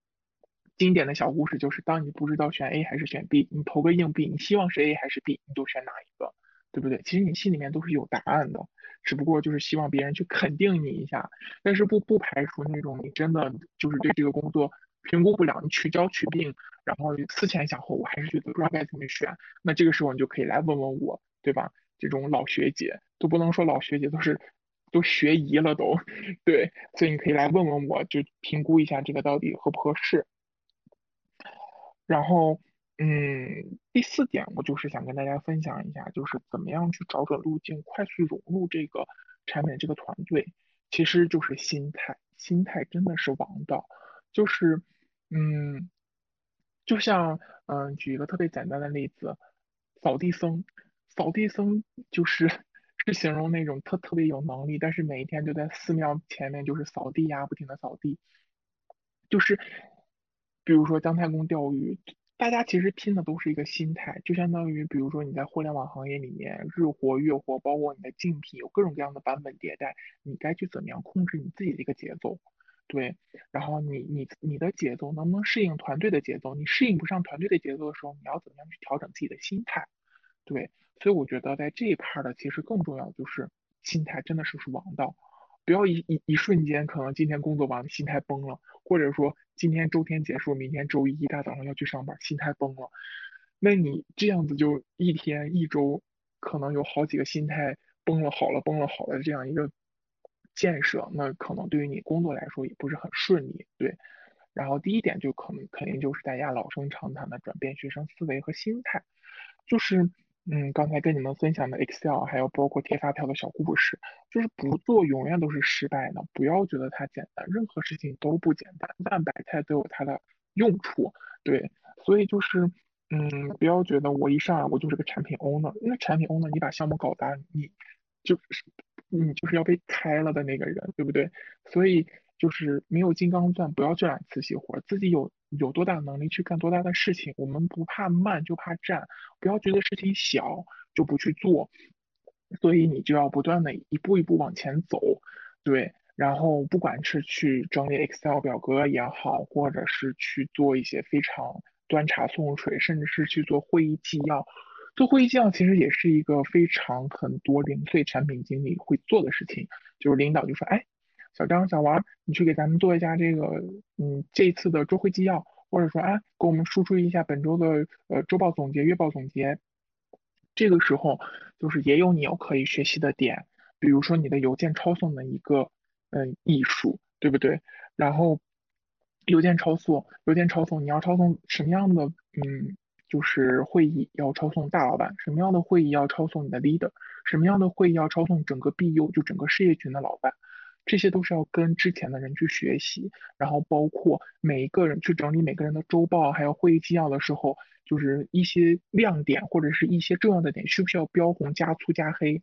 经典的小故事就是，当你不知道选 A 还是选 B，你投个硬币，你希望是 A 还是 B，你就选哪一个，对不对？其实你心里面都是有答案的，只不过就是希望别人去肯定你一下。但是不不排除那种你真的就是对这个工作评估不了，你取交取病，然后思前想后，我还是觉得不知道该怎么选。那这个时候你就可以来问问我，对吧？这种老学姐都不能说老学姐，都是都学医了都，对，所以你可以来问问我，就评估一下这个到底合不合适。然后，嗯，第四点，我就是想跟大家分享一下，就是怎么样去找准路径，快速融入这个产品这个团队，其实就是心态，心态真的是王道。就是，嗯，就像，嗯，举一个特别简单的例子，扫地僧，扫地僧就是 是形容那种特特别有能力，但是每一天就在寺庙前面就是扫地呀，不停的扫地，就是。比如说姜太公钓鱼，大家其实拼的都是一个心态，就相当于比如说你在互联网行业里面日活月活，包括你的竞品有各种各样的版本迭代，你该去怎么样控制你自己的一个节奏，对，然后你你你的节奏能不能适应团队的节奏？你适应不上团队的节奏的时候，你要怎么样去调整自己的心态？对，所以我觉得在这一块的其实更重要就是心态真的是是王道。不要一一一瞬间，可能今天工作完心态崩了，或者说今天周天结束，明天周一一大早上要去上班，心态崩了。那你这样子就一天一周，可能有好几个心态崩了好了崩了好了这样一个建设，那可能对于你工作来说也不是很顺利。对，然后第一点就可能肯定就是大家老生常谈的转变学生思维和心态，就是嗯，刚才跟你们分享的 Excel，还有包括贴发票的小故事，就是不做永远都是失败的，不要觉得它简单，任何事情都不简单，万百菜都有它的用处，对，所以就是，嗯，不要觉得我一上来我就是个产品 owner，因为产品 owner 你把项目搞砸，你就是你就是要被开了的那个人，对不对？所以。就是没有金刚钻，不要去揽瓷器活。自己有有多大能力去干多大的事情。我们不怕慢，就怕站。不要觉得事情小就不去做。所以你就要不断的一步一步往前走，对。然后不管是去整理 Excel 表格也好，或者是去做一些非常端茶送水，甚至是去做会议纪要。做会议纪要其实也是一个非常很多零碎产品经理会做的事情。就是领导就说，哎。小张、小王，你去给咱们做一下这个，嗯，这次的周会纪要，或者说啊，给我们输出一下本周的呃周报总结、月报总结。这个时候就是也有你要可以学习的点，比如说你的邮件抄送的一个嗯艺术，对不对？然后邮件抄送，邮件抄送，你要抄送什么样的嗯，就是会议要抄送大老板，什么样的会议要抄送你的 leader，什么样的会议要抄送整个 BU 就整个事业群的老板。这些都是要跟之前的人去学习，然后包括每一个人去整理每个人的周报，还有会议纪要的时候，就是一些亮点或者是一些重要的点，需不需要标红、加粗、加黑？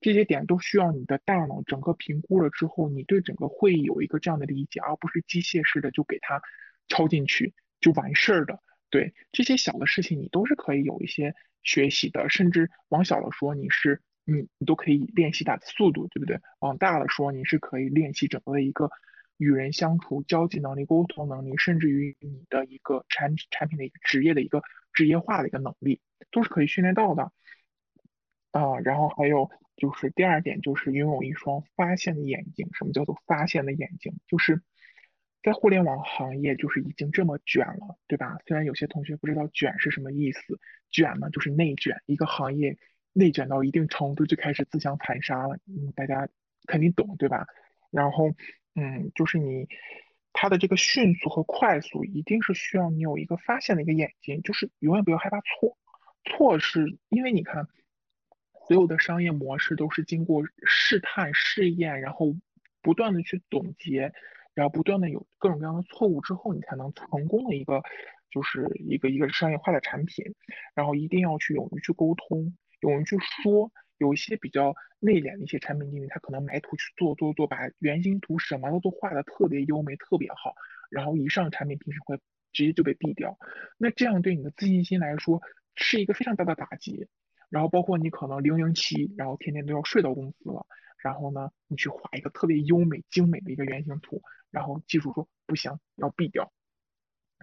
这些点都需要你的大脑整个评估了之后，你对整个会议有一个这样的理解，而不是机械式的就给它抄进去就完事儿的。对这些小的事情，你都是可以有一些学习的，甚至往小了说，你是。你你都可以练习打的速度，对不对？往大了说，你是可以练习整个的一个与人相处、交际能力、沟通能力，甚至于你的一个产产品的一个职业的一个职业化的一个能力，都是可以训练到的。啊，然后还有就是第二点，就是拥有一双发现的眼睛。什么叫做发现的眼睛？就是在互联网行业，就是已经这么卷了，对吧？虽然有些同学不知道卷是什么意思，卷呢就是内卷，一个行业。内卷到一定程度就开始自相残杀了，嗯，大家肯定懂对吧？然后，嗯，就是你它的这个迅速和快速，一定是需要你有一个发现的一个眼睛，就是永远不要害怕错。错是因为你看，所有的商业模式都是经过试探、试验，然后不断的去总结，然后不断的有各种各样的错误之后，你才能成功的一个，就是一个一个商业化的产品。然后一定要去勇于去沟通。有人去说，有一些比较内敛的一些产品经理，他可能埋头去做做做，把原型图什么的都画的特别优美、特别好，然后一上产品评审会直接就被毙掉。那这样对你的自信心来说是一个非常大的打击。然后包括你可能零零七，然后天天都要睡到公司了，然后呢，你去画一个特别优美、精美的一个原型图，然后技术说不行，要毙掉。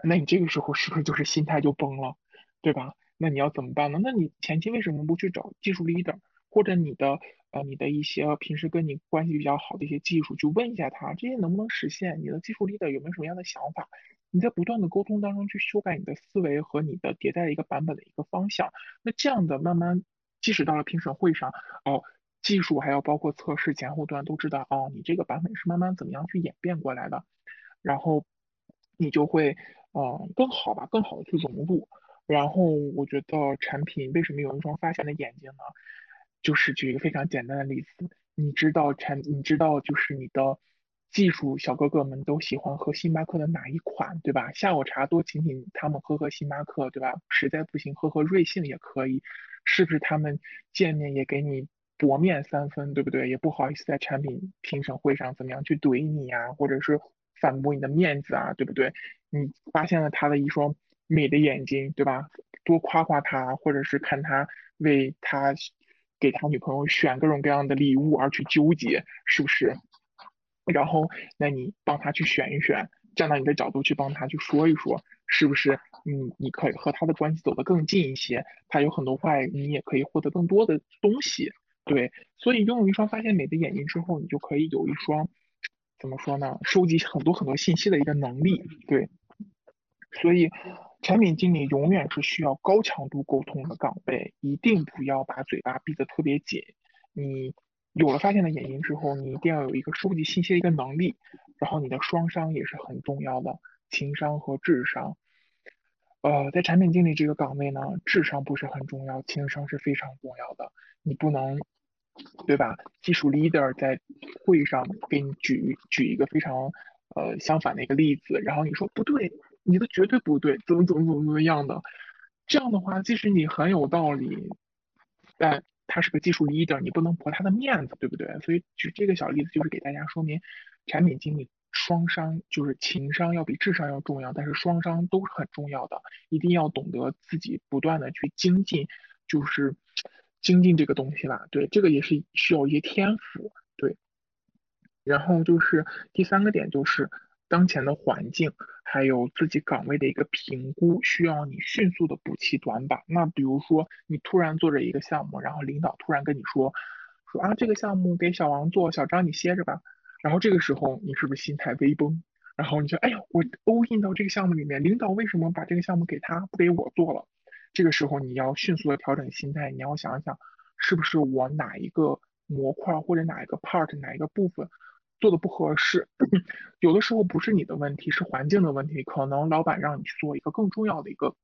那你这个时候是不是就是心态就崩了，对吧？那你要怎么办呢？那你前期为什么不去找技术 leader，或者你的呃你的一些平时跟你关系比较好的一些技术，去问一下他这些能不能实现？你的技术 leader 有没有什么样的想法？你在不断的沟通当中去修改你的思维和你的迭代的一个版本的一个方向。那这样的慢慢，即使到了评审会上，哦，技术还要包括测试前后端都知道，哦，你这个版本是慢慢怎么样去演变过来的，然后你就会呃更好吧，更好的去融入。然后我觉得产品为什么有一双发现的眼睛呢？就是举一个非常简单的例子，你知道产，你知道就是你的技术小哥哥们都喜欢喝星巴克的哪一款，对吧？下午茶多请请他们喝喝星巴克，对吧？实在不行喝喝瑞幸也可以，是不是？他们见面也给你薄面三分，对不对？也不好意思在产品评审会上怎么样去怼你呀，或者是反驳你的面子啊，对不对？你发现了他的一双。美的眼睛，对吧？多夸夸他，或者是看他为他给他女朋友选各种各样的礼物而去纠结，是不是？然后，那你帮他去选一选，站到你的角度去帮他去说一说，是不是？嗯，你可以和他的关系走得更近一些，他有很多坏，你也可以获得更多的东西。对，所以拥有一双发现美的眼睛之后，你就可以有一双怎么说呢？收集很多很多信息的一个能力。对，所以。产品经理永远是需要高强度沟通的岗位，一定不要把嘴巴闭得特别紧。你有了发现的眼睛之后，你一定要有一个收集信息的一个能力，然后你的双商也是很重要的，情商和智商。呃，在产品经理这个岗位呢，智商不是很重要，情商是非常重要的。你不能，对吧？技术 leader 在会上给你举举一个非常呃相反的一个例子，然后你说不对，你的绝对不对，怎么怎么怎么怎么样的，这样的话，即使你很有道理，但他是个技术 leader，你不能驳他的面子，对不对？所以举这个小例子就是给大家说明，产品经理。双商就是情商要比智商要重要，但是双商都是很重要的，一定要懂得自己不断的去精进，就是精进这个东西吧。对，这个也是需要一些天赋。对，然后就是第三个点就是当前的环境，还有自己岗位的一个评估，需要你迅速的补齐短板。那比如说你突然做着一个项目，然后领导突然跟你说说啊，这个项目给小王做，小张你歇着吧。然后这个时候你是不是心态微崩？然后你就哎呀，我 all in 到这个项目里面，领导为什么把这个项目给他，不给我做了？这个时候你要迅速的调整心态，你要想一想，是不是我哪一个模块或者哪一个 part 哪一个部分做的不合适？有的时候不是你的问题，是环境的问题，可能老板让你去做一个更重要的一个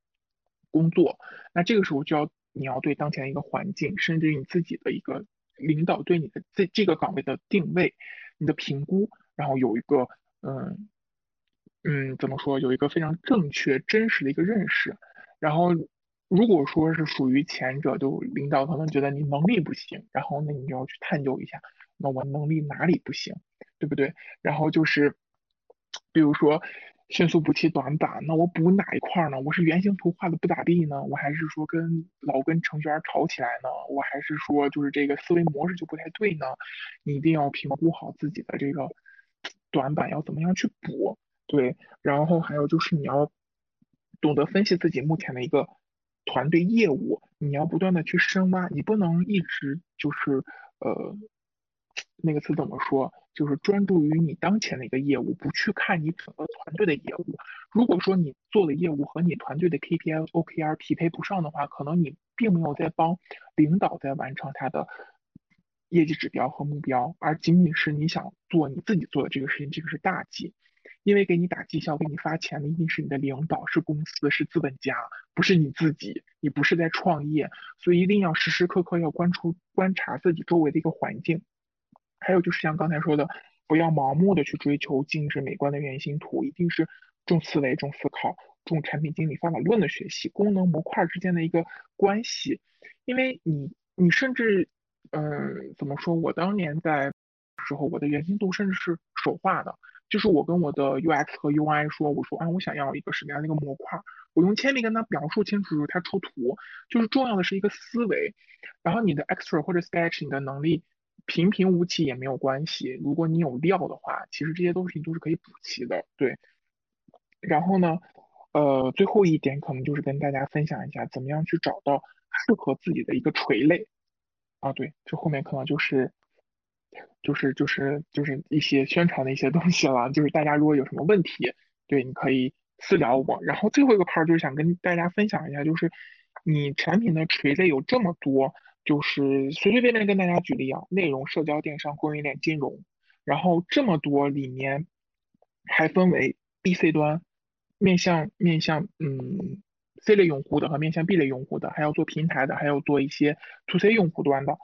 工作，那这个时候就要你要对当前一个环境，甚至于你自己的一个领导对你的这这个岗位的定位。你的评估，然后有一个，嗯，嗯，怎么说？有一个非常正确、真实的一个认识。然后，如果说是属于前者，就领导可能觉得你能力不行，然后那你就要去探究一下，那我能力哪里不行，对不对？然后就是，比如说。迅速补齐短板，那我补哪一块呢？我是原型图画的不咋地呢，我还是说跟老跟程序员吵起来呢？我还是说就是这个思维模式就不太对呢？你一定要评估好自己的这个短板要怎么样去补，对，然后还有就是你要懂得分析自己目前的一个团队业务，你要不断的去深挖，你不能一直就是呃。那个词怎么说？就是专注于你当前的一个业务，不去看你整个团队的业务。如果说你做的业务和你团队的 KPI、OKR 匹配不上的话，可能你并没有在帮领导在完成他的业绩指标和目标，而仅仅是你想做你自己做的这个事情，这个是大忌。因为给你打绩效、给你发钱的一定是你的领导、是公司、是资本家，不是你自己。你不是在创业，所以一定要时时刻刻要观出观察自己周围的一个环境。还有就是像刚才说的，不要盲目的去追求精致美观的原型图，一定是重思维、重思考、重产品经理方法论的学习，功能模块之间的一个关系。因为你，你甚至，嗯，怎么说？我当年在时候，我的原型图甚至是手画的，就是我跟我的 UX 和 UI 说，我说，啊，我想要一个什么样的一个模块，我用铅笔跟他描述清楚，他出图。就是重要的是一个思维，然后你的 Extra 或者 Sketch 你的能力。平平无奇也没有关系，如果你有料的话，其实这些东西都是可以补齐的。对，然后呢，呃，最后一点可能就是跟大家分享一下，怎么样去找到适合自己的一个垂类啊？对，这后面可能就是，就是就是就是一些宣传的一些东西了。就是大家如果有什么问题，对，你可以私聊我。然后最后一个 part 就是想跟大家分享一下，就是你产品的垂类有这么多。就是随随便便跟大家举例啊，内容、社交、电商、供应链、金融，然后这么多里面还分为 B、C 端，面向面向嗯 C 类用户的和面向 B 类用户的，还要做平台的，还要做一些 To C 用户端的。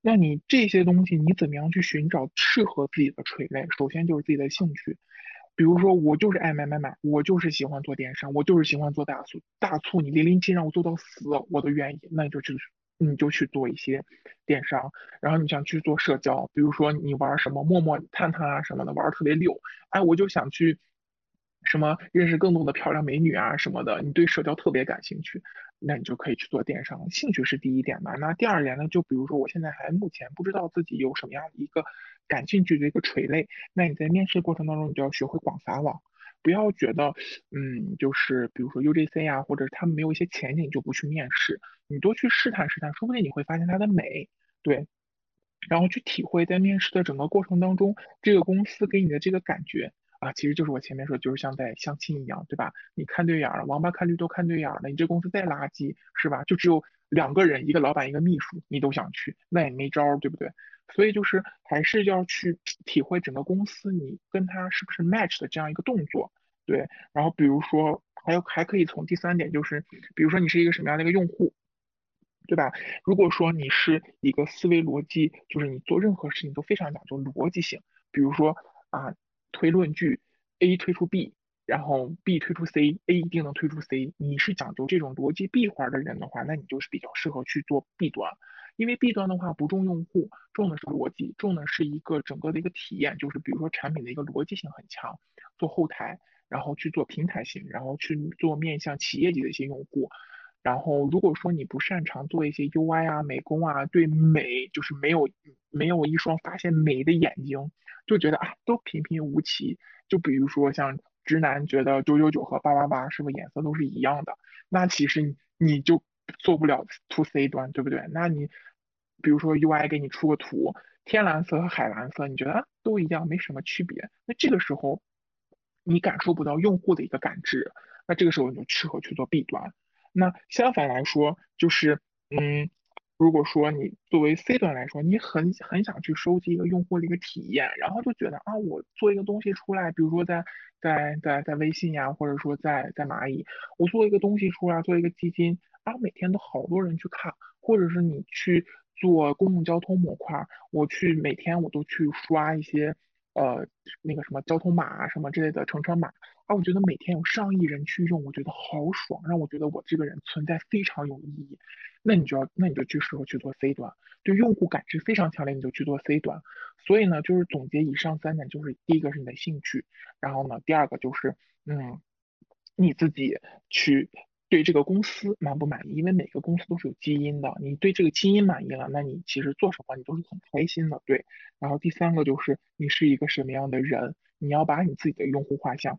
那你这些东西你怎么样去寻找适合自己的垂类？首先就是自己的兴趣，比如说我就是爱买买买，我就是喜欢做电商，我就是喜欢做大促，大促你零零七让我做到死我都愿意，那你就去。你就去做一些电商，然后你想去做社交，比如说你玩什么陌陌、探探啊什么的，玩的特别溜。哎，我就想去什么认识更多的漂亮美女啊什么的。你对社交特别感兴趣，那你就可以去做电商。兴趣是第一点嘛？那第二点呢？就比如说我现在还目前不知道自己有什么样的一个感兴趣的一个垂类，那你在面试过程当中，你就要学会广撒网。不要觉得，嗯，就是比如说 UGC 啊，或者他们没有一些前景就不去面试，你多去试探试探，说不定你会发现它的美，对，然后去体会在面试的整个过程当中，这个公司给你的这个感觉啊，其实就是我前面说，就是像在相亲一样，对吧？你看对眼了，王八看绿豆看对眼了，你这公司再垃圾，是吧？就只有两个人，一个老板一个秘书，你都想去，那也没招，对不对？所以就是还是要去体会整个公司你跟他是不是 match 的这样一个动作，对。然后比如说还有还可以从第三点就是，比如说你是一个什么样的一个用户，对吧？如果说你是一个思维逻辑，就是你做任何事情都非常讲究逻辑性，比如说啊推论据，A 推出 B。然后 B 推出 C，A 一定能推出 C。你是讲究这种逻辑闭环的人的话，那你就是比较适合去做 B 端，因为 B 端的话不重用户，重的是逻辑，重的是一个整个的一个体验，就是比如说产品的一个逻辑性很强，做后台，然后去做平台型，然后去做面向企业级的一些用户。然后如果说你不擅长做一些 UI 啊、美工啊，对美就是没有没有一双发现美的眼睛，就觉得啊都平平无奇。就比如说像。直男觉得九九九和八八八是不是颜色都是一样的？那其实你你就做不了 to C 端，对不对？那你比如说 UI 给你出个图，天蓝色和海蓝色，你觉得都一样，没什么区别。那这个时候你感受不到用户的一个感知，那这个时候你就适合去做 B 端。那相反来说，就是嗯。如果说你作为 C 端来说，你很很想去收集一个用户的一个体验，然后就觉得啊，我做一个东西出来，比如说在在在在微信呀，或者说在在蚂蚁，我做一个东西出来，做一个基金啊，每天都好多人去看，或者是你去做公共交通模块，我去每天我都去刷一些呃那个什么交通码啊什么之类的乘车码啊，我觉得每天有上亿人去用，我觉得好爽，让我觉得我这个人存在非常有意义。那你就要，那你就去适合去做 C 端，对用户感知非常强烈，你就去做 C 端。所以呢，就是总结以上三点，就是第一个是你的兴趣，然后呢，第二个就是，嗯，你自己去对这个公司满不满意，因为每个公司都是有基因的，你对这个基因满意了，那你其实做什么你都是很开心的，对。然后第三个就是你是一个什么样的人，你要把你自己的用户画像，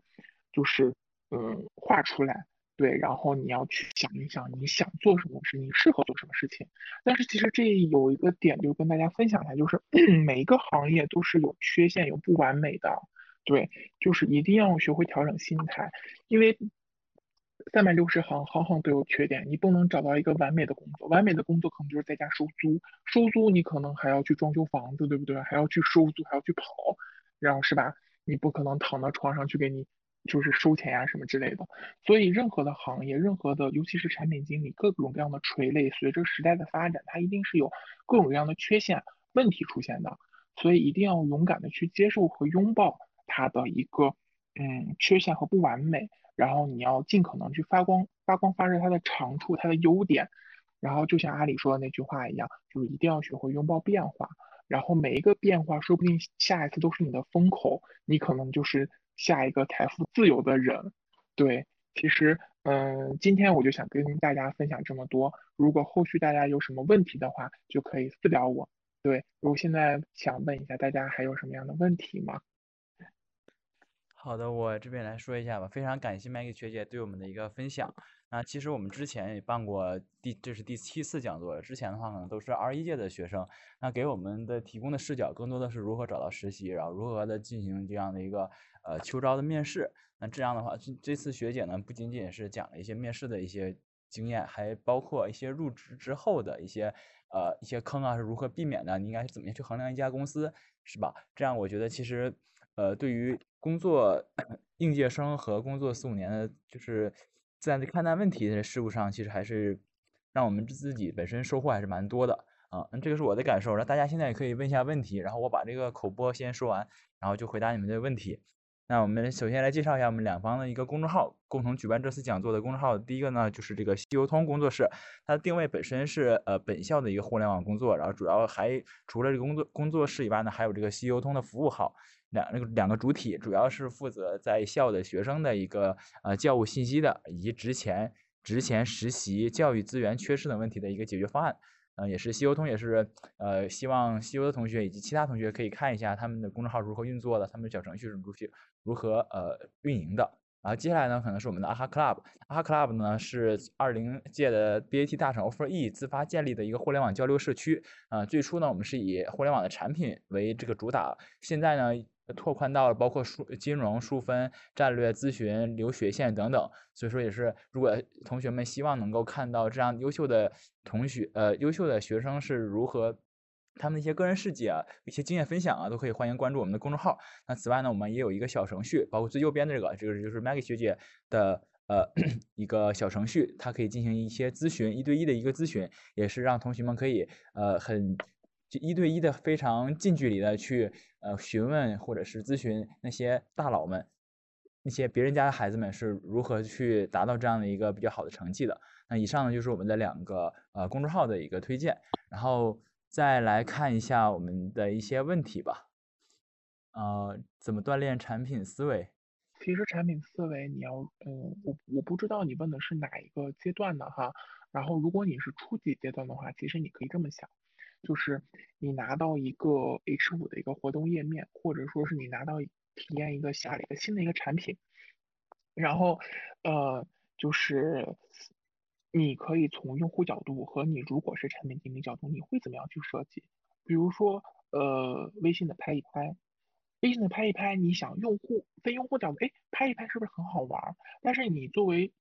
就是嗯画出来。对，然后你要去想一想，你想做什么事，你适合做什么事情。但是其实这有一个点，就跟大家分享一下，就是 每一个行业都是有缺陷、有不完美的。对，就是一定要学会调整心态，因为三百六十行，行行都有缺点，你不能找到一个完美的工作。完美的工作可能就是在家收租，收租你可能还要去装修房子，对不对？还要去收租，还要去跑，然后是吧？你不可能躺到床上去给你。就是收钱呀什么之类的，所以任何的行业，任何的，尤其是产品经理，各种各样的垂类，随着时代的发展，它一定是有各种各样的缺陷问题出现的，所以一定要勇敢的去接受和拥抱它的一个嗯缺陷和不完美，然后你要尽可能去发光发光发热它的长处，它的优点，然后就像阿里说的那句话一样，就是一定要学会拥抱变化，然后每一个变化说不定下一次都是你的风口，你可能就是。下一个财富自由的人，对，其实，嗯，今天我就想跟大家分享这么多。如果后续大家有什么问题的话，就可以私聊我。对，我现在想问一下大家还有什么样的问题吗？好的，我这边来说一下吧。非常感谢 Maggie 学姐对我们的一个分享。那其实我们之前也办过第，这是第七次讲座了。之前的话可能都是二一届的学生，那给我们的提供的视角更多的是如何找到实习，然后如何的进行这样的一个呃秋招的面试。那这样的话，这这次学姐呢不仅仅是讲了一些面试的一些经验，还包括一些入职之后的一些呃一些坑啊是如何避免的，你应该怎么样去衡量一家公司，是吧？这样我觉得其实呃对于工作应届生和工作四五年的，就是在看待问题的事物上，其实还是让我们自己本身收获还是蛮多的啊。那这个是我的感受，然后大家现在也可以问一下问题，然后我把这个口播先说完，然后就回答你们的问题。那我们首先来介绍一下我们两方的一个公众号，共同举办这次讲座的公众号。第一个呢，就是这个西游通工作室，它的定位本身是呃本校的一个互联网工作，然后主要还除了这个工作工作室以外呢，还有这个西游通的服务号。两那个两个主体主要是负责在校的学生的一个呃教务信息的，以及职前职前实习教育资源缺失等问题的一个解决方案。嗯，也是西游通也是呃希望西游的同学以及其他同学可以看一下他们的公众号如何运作的，他们的小程序是如何如何呃运营的。然后接下来呢，可能是我们的阿哈 Club，阿哈 Club 呢是二零届的 BAT 大厂 Offer E 自发建立的一个互联网交流社区。啊，最初呢我们是以互联网的产品为这个主打，现在呢。拓宽到了包括数金融、数分、战略咨询、留学线等等，所以说也是，如果同学们希望能够看到这样优秀的同学，呃，优秀的学生是如何，他们的一些个人事迹啊，一些经验分享啊，都可以欢迎关注我们的公众号。那此外呢，我们也有一个小程序，包括最右边的这个，这个就是 Maggie 学姐的呃 一个小程序，它可以进行一些咨询，一对一的一个咨询，也是让同学们可以呃很就一对一的非常近距离的去呃询问或者是咨询那些大佬们，那些别人家的孩子们是如何去达到这样的一个比较好的成绩的。那以上呢就是我们的两个呃公众号的一个推荐，然后再来看一下我们的一些问题吧。呃，怎么锻炼产品思维？其实产品思维，你要，嗯，我我不知道你问的是哪一个阶段的哈。然后，如果你是初级阶段的话，其实你可以这么想，就是你拿到一个 H 五的一个活动页面，或者说是你拿到体验一个下了一个新的一个产品，然后，呃，就是你可以从用户角度和你如果是产品经理角度，你会怎么样去设计？比如说，呃，微信的拍一拍。微信的拍一拍，你想用户非用户角度，哎，拍一拍是不是很好玩？但是你作为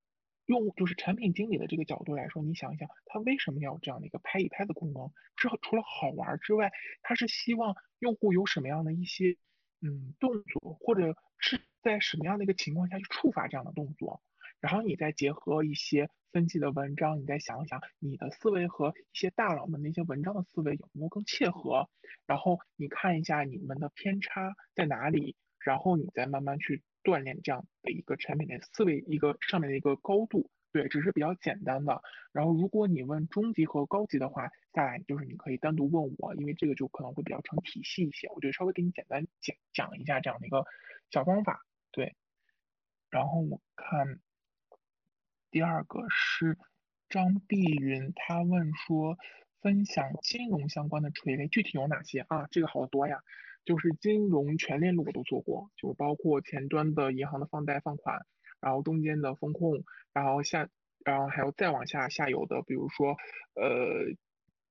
用就是产品经理的这个角度来说，你想一想，他为什么要有这样的一个拍一拍的功能？是除了好玩之外，他是希望用户有什么样的一些嗯动作，或者是在什么样的一个情况下去触发这样的动作？然后你再结合一些分析的文章，你再想想你的思维和一些大佬们那些文章的思维有没有更切合，然后你看一下你们的偏差在哪里，然后你再慢慢去锻炼这样的一个产品的思维一个上面的一个高度，对，只是比较简单的。然后如果你问中级和高级的话，下来就是你可以单独问我，因为这个就可能会比较成体系一些，我就稍微给你简单讲讲一下这样的一个小方法，对。然后我看。第二个是张碧云，他问说，分享金融相关的垂类具体有哪些啊？这个好多呀，就是金融全链路我都做过，就包括前端的银行的放贷放款，然后中间的风控，然后下，然后还有再往下下游的，比如说呃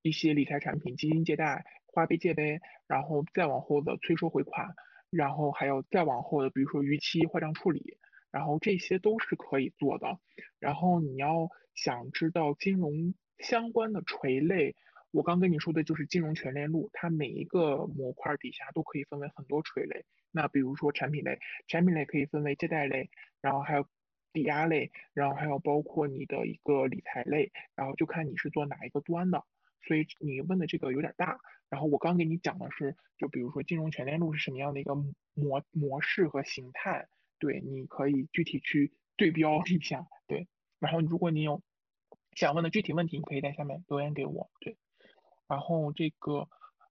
一些理财产品，基金借贷、花呗借呗，然后再往后的催收回款，然后还有再往后的，比如说逾期坏账处理。然后这些都是可以做的。然后你要想知道金融相关的垂类，我刚跟你说的就是金融全链路，它每一个模块底下都可以分为很多垂类。那比如说产品类，产品类可以分为借贷类，然后还有抵押类，然后还有包括你的一个理财类，然后就看你是做哪一个端的。所以你问的这个有点大。然后我刚给你讲的是，就比如说金融全链路是什么样的一个模模式和形态。对，你可以具体去对标一下，对。然后如果你有想问的具体问题，你可以在下面留言给我，对。然后这个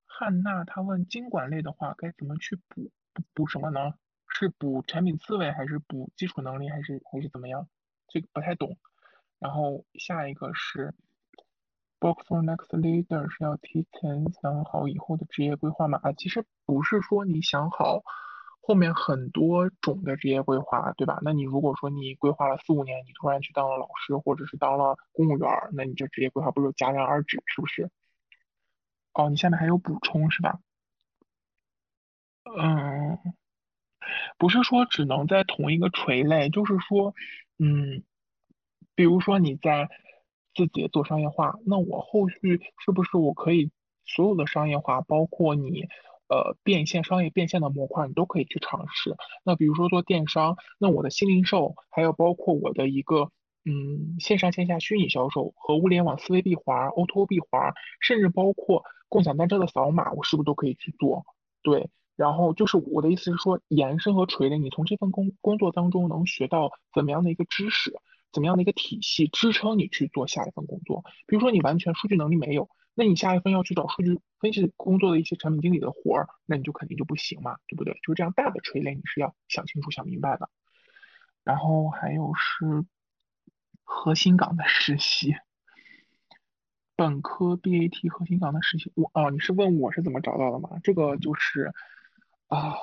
汉娜她问经管类的话该怎么去补补补什么呢？是补产品思维还是补基础能力还是还是怎么样？这个不太懂。然后下一个是 book for next leader 是要提前想好以后的职业规划吗？啊，其实不是说你想好。后面很多种的职业规划，对吧？那你如果说你规划了四五年，你突然去当了老师，或者是当了公务员，那你这职业规划不是戛然而止，是不是？哦，你下面还有补充是吧？嗯，不是说只能在同一个垂类，就是说，嗯，比如说你在自己做商业化，那我后续是不是我可以所有的商业化，包括你？呃，变现商业变现的模块，你都可以去尝试。那比如说做电商，那我的新零售，还有包括我的一个嗯线上线下虚拟销售和物联网思维闭环、O2O 闭环，甚至包括共享单车的扫码，我是不是都可以去做？对，然后就是我的意思是说，延伸和垂类，你从这份工工作当中能学到怎么样的一个知识，怎么样的一个体系支撑你去做下一份工作。比如说你完全数据能力没有。那你下一份要去找数据分析工作的一些产品经理的活儿，那你就肯定就不行嘛，对不对？就是这样大的垂类你是要想清楚、想明白的。然后还有是核心岗的实习，本科 BAT 核心岗的实习，我哦，你是问我是怎么找到的吗？这个就是啊，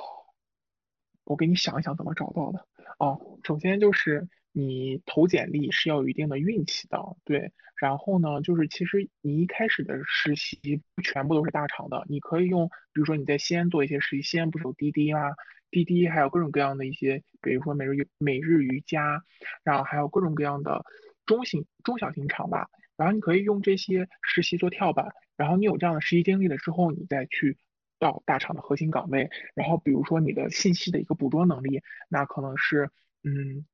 我给你想一想怎么找到的。哦，首先就是。你投简历是要有一定的运气的，对。然后呢，就是其实你一开始的实习全部都是大厂的，你可以用，比如说你在西安做一些实习，西安不是有滴滴吗？滴滴还有各种各样的一些，比如说每日每日瑜伽，然后还有各种各样的中型中小型厂吧。然后你可以用这些实习做跳板，然后你有这样的实习经历了之后，你再去到大厂的核心岗位。然后比如说你的信息的一个捕捉能力，那可能是嗯。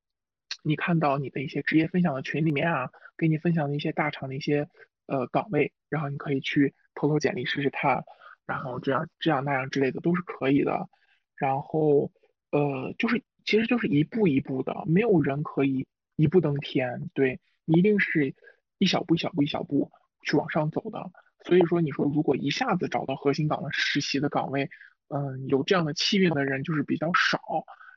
你看到你的一些职业分享的群里面啊，给你分享的一些大厂的一些呃岗位，然后你可以去投投简历试试看，然后这样这样那样之类的都是可以的。然后呃，就是其实就是一步一步的，没有人可以一步登天，对你一定是一小步一小步一小步去往上走的。所以说，你说如果一下子找到核心岗的实习的岗位，嗯，有这样的气运的人就是比较少。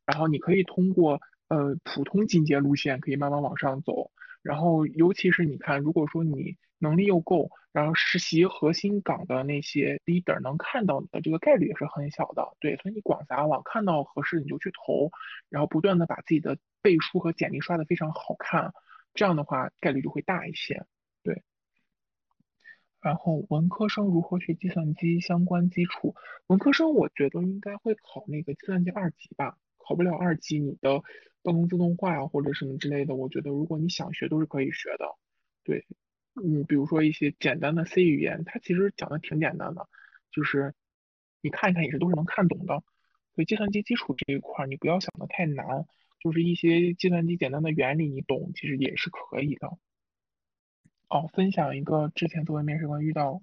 然后你可以通过呃普通进阶路线，可以慢慢往上走。然后尤其是你看，如果说你能力又够，然后实习核心岗的那些 leader 能看到你的这个概率也是很小的。对，所以你广撒网，看到合适你就去投，然后不断的把自己的背书和简历刷的非常好看，这样的话概率就会大一些。对。然后文科生如何学计算机相关基础？文科生我觉得应该会考那个计算机二级吧，考不了二级，你的办公自动化啊或者什么之类的，我觉得如果你想学都是可以学的。对，嗯，比如说一些简单的 C 语言，它其实讲的挺简单的，就是你看一看也是都是能看懂的。所以计算机基础这一块儿你不要想的太难，就是一些计算机简单的原理你懂，其实也是可以的。哦，分享一个之前作为面试官遇到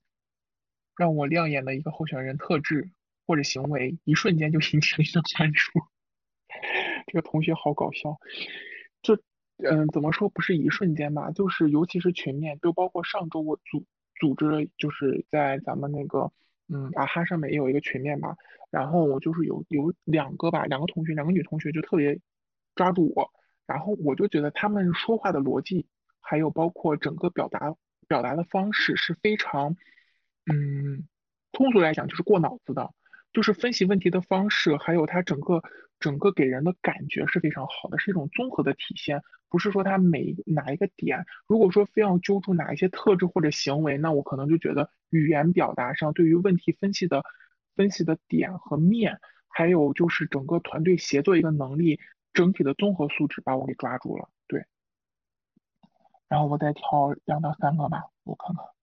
让我亮眼的一个候选人特质或者行为，一瞬间就引起了一个关注。这个同学好搞笑，就嗯，怎么说不是一瞬间吧？就是尤其是群面，就包括上周我组组织，就是在咱们那个嗯啊哈上面也有一个群面吧。然后我就是有有两个吧，两个同学，两个女同学就特别抓住我，然后我就觉得他们说话的逻辑。还有包括整个表达表达的方式是非常，嗯，通俗来讲就是过脑子的，就是分析问题的方式，还有他整个整个给人的感觉是非常好的，是一种综合的体现，不是说他每哪一个点，如果说非要揪住哪一些特质或者行为，那我可能就觉得语言表达上对于问题分析的分析的点和面，还有就是整个团队协作一个能力，整体的综合素质把我给抓住了，对。然后我再挑两到三个吧，我看看。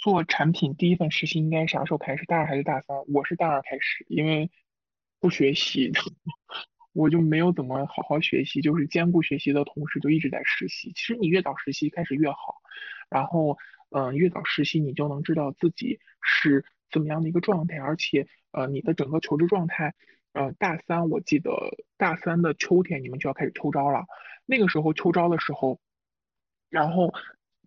做产品第一份实习应该啥时候开始？大二还是大三？我是大二开始，因为不学习，我就没有怎么好好学习，就是兼顾学习的同时就一直在实习。其实你越早实习开始越好，然后嗯，越早实习你就能知道自己是怎么样的一个状态，而且呃，你的整个求职状态，呃，大三我记得大三的秋天你们就要开始秋招了，那个时候秋招的时候。然后，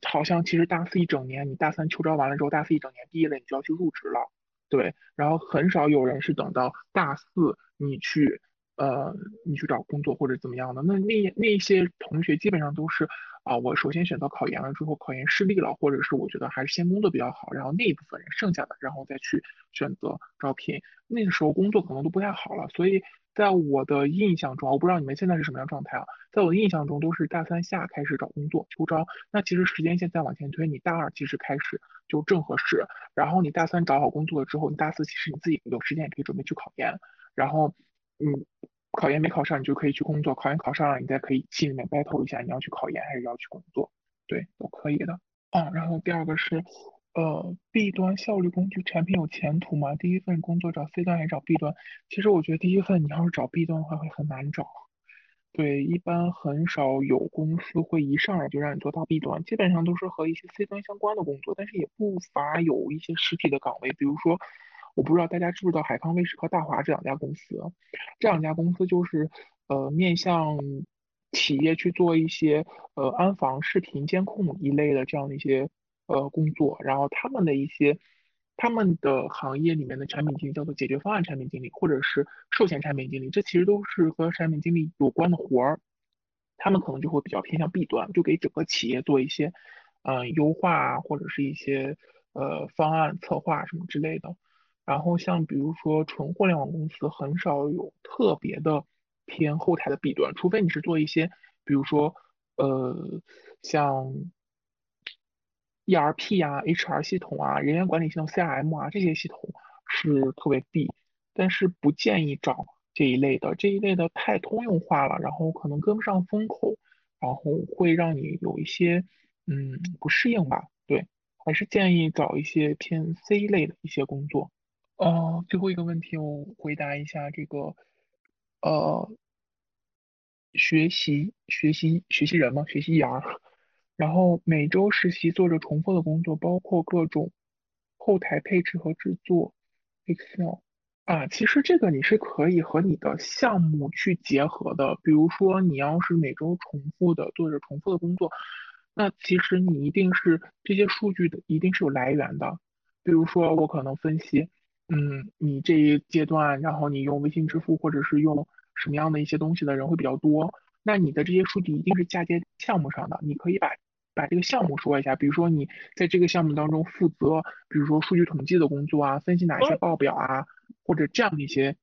好像其实大四一整年，你大三秋招完了之后，大四一整年毕业了，你就要去入职了，对。然后很少有人是等到大四你去，呃，你去找工作或者怎么样的。那那那些同学基本上都是啊，我首先选择考研了之后，考研失利了，或者是我觉得还是先工作比较好，然后那一部分人剩下的，然后再去选择招聘。那个时候工作可能都不太好了，所以。在我的印象中，我不知道你们现在是什么样状态啊？在我的印象中，都是大三下开始找工作、秋招。那其实时间线再往前推，你大二其实开始就正合适。然后你大三找好工作了之后，你大四其实你自己有时间也可以准备去考研。然后，嗯，考研没考上，你就可以去工作；考研考上了，你再可以心里面 battle 一下，你要去考研还是要去工作？对，都可以的。嗯，然后第二个是。呃，B 端效率工具产品有前途吗？第一份工作找 C 端还是找 B 端？其实我觉得第一份你要是找 B 端的话会很难找。对，一般很少有公司会一上来就让你做到 B 端，基本上都是和一些 C 端相关的工作，但是也不乏有一些实体的岗位。比如说，我不知道大家知不知道海康威视和大华这两家公司，这两家公司就是呃面向企业去做一些呃安防视频监控一类的这样的一些。呃，工作，然后他们的一些，他们的行业里面的产品经理叫做解决方案产品经理，或者是售前产品经理，这其实都是和产品经理有关的活儿。他们可能就会比较偏向 B 端，就给整个企业做一些，嗯，优化，或者是一些呃方案策划什么之类的。然后像比如说纯互联网公司，很少有特别的偏后台的 B 端，除非你是做一些，比如说呃，像。ERP 啊，HR 系统啊，人员管理系统 CRM 啊，这些系统是特别 B，但是不建议找这一类的，这一类的太通用化了，然后可能跟不上风口，然后会让你有一些嗯不适应吧。对，还是建议找一些偏 C 类的一些工作。呃，最后一个问题我回答一下这个，呃。学习学习学习人嘛，学习 E R？，然后每周实习做着重复的工作，包括各种后台配置和制作，Excel 啊，其实这个你是可以和你的项目去结合的，比如说你要是每周重复的做着重复的工作，那其实你一定是这些数据的一定是有来源的，比如说我可能分析，嗯，你这一阶段，然后你用微信支付或者是用。什么样的一些东西的人会比较多？那你的这些数据一定是嫁接项目上的。你可以把把这个项目说一下，比如说你在这个项目当中负责，比如说数据统计的工作啊，分析哪一些报表啊，或者这样的一些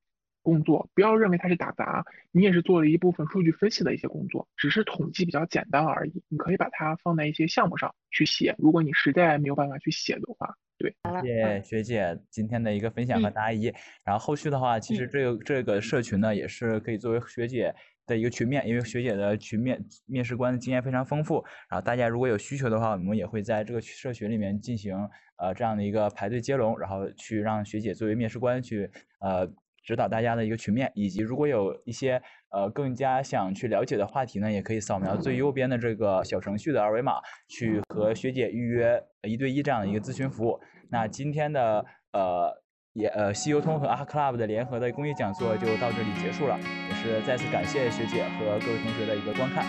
工作，不要认为它是打杂，你也是做了一部分数据分析的一些工作，只是统计比较简单而已。你可以把它放在一些项目上去写。如果你实在没有办法去写的话。对，谢谢学姐今天的一个分享和答疑。然后后续的话，其实这个这个社群呢，也是可以作为学姐的一个群面，因为学姐的群面面试官的经验非常丰富。然后大家如果有需求的话，我们也会在这个社群里面进行呃这样的一个排队接龙，然后去让学姐作为面试官去呃。指导大家的一个群面，以及如果有一些呃更加想去了解的话题呢，也可以扫描最右边的这个小程序的二维码，去和学姐预约一对一这样的一个咨询服务。那今天的呃也呃西游通和阿 Club 的联合的公益讲座就到这里结束了，也是再次感谢学姐和各位同学的一个观看。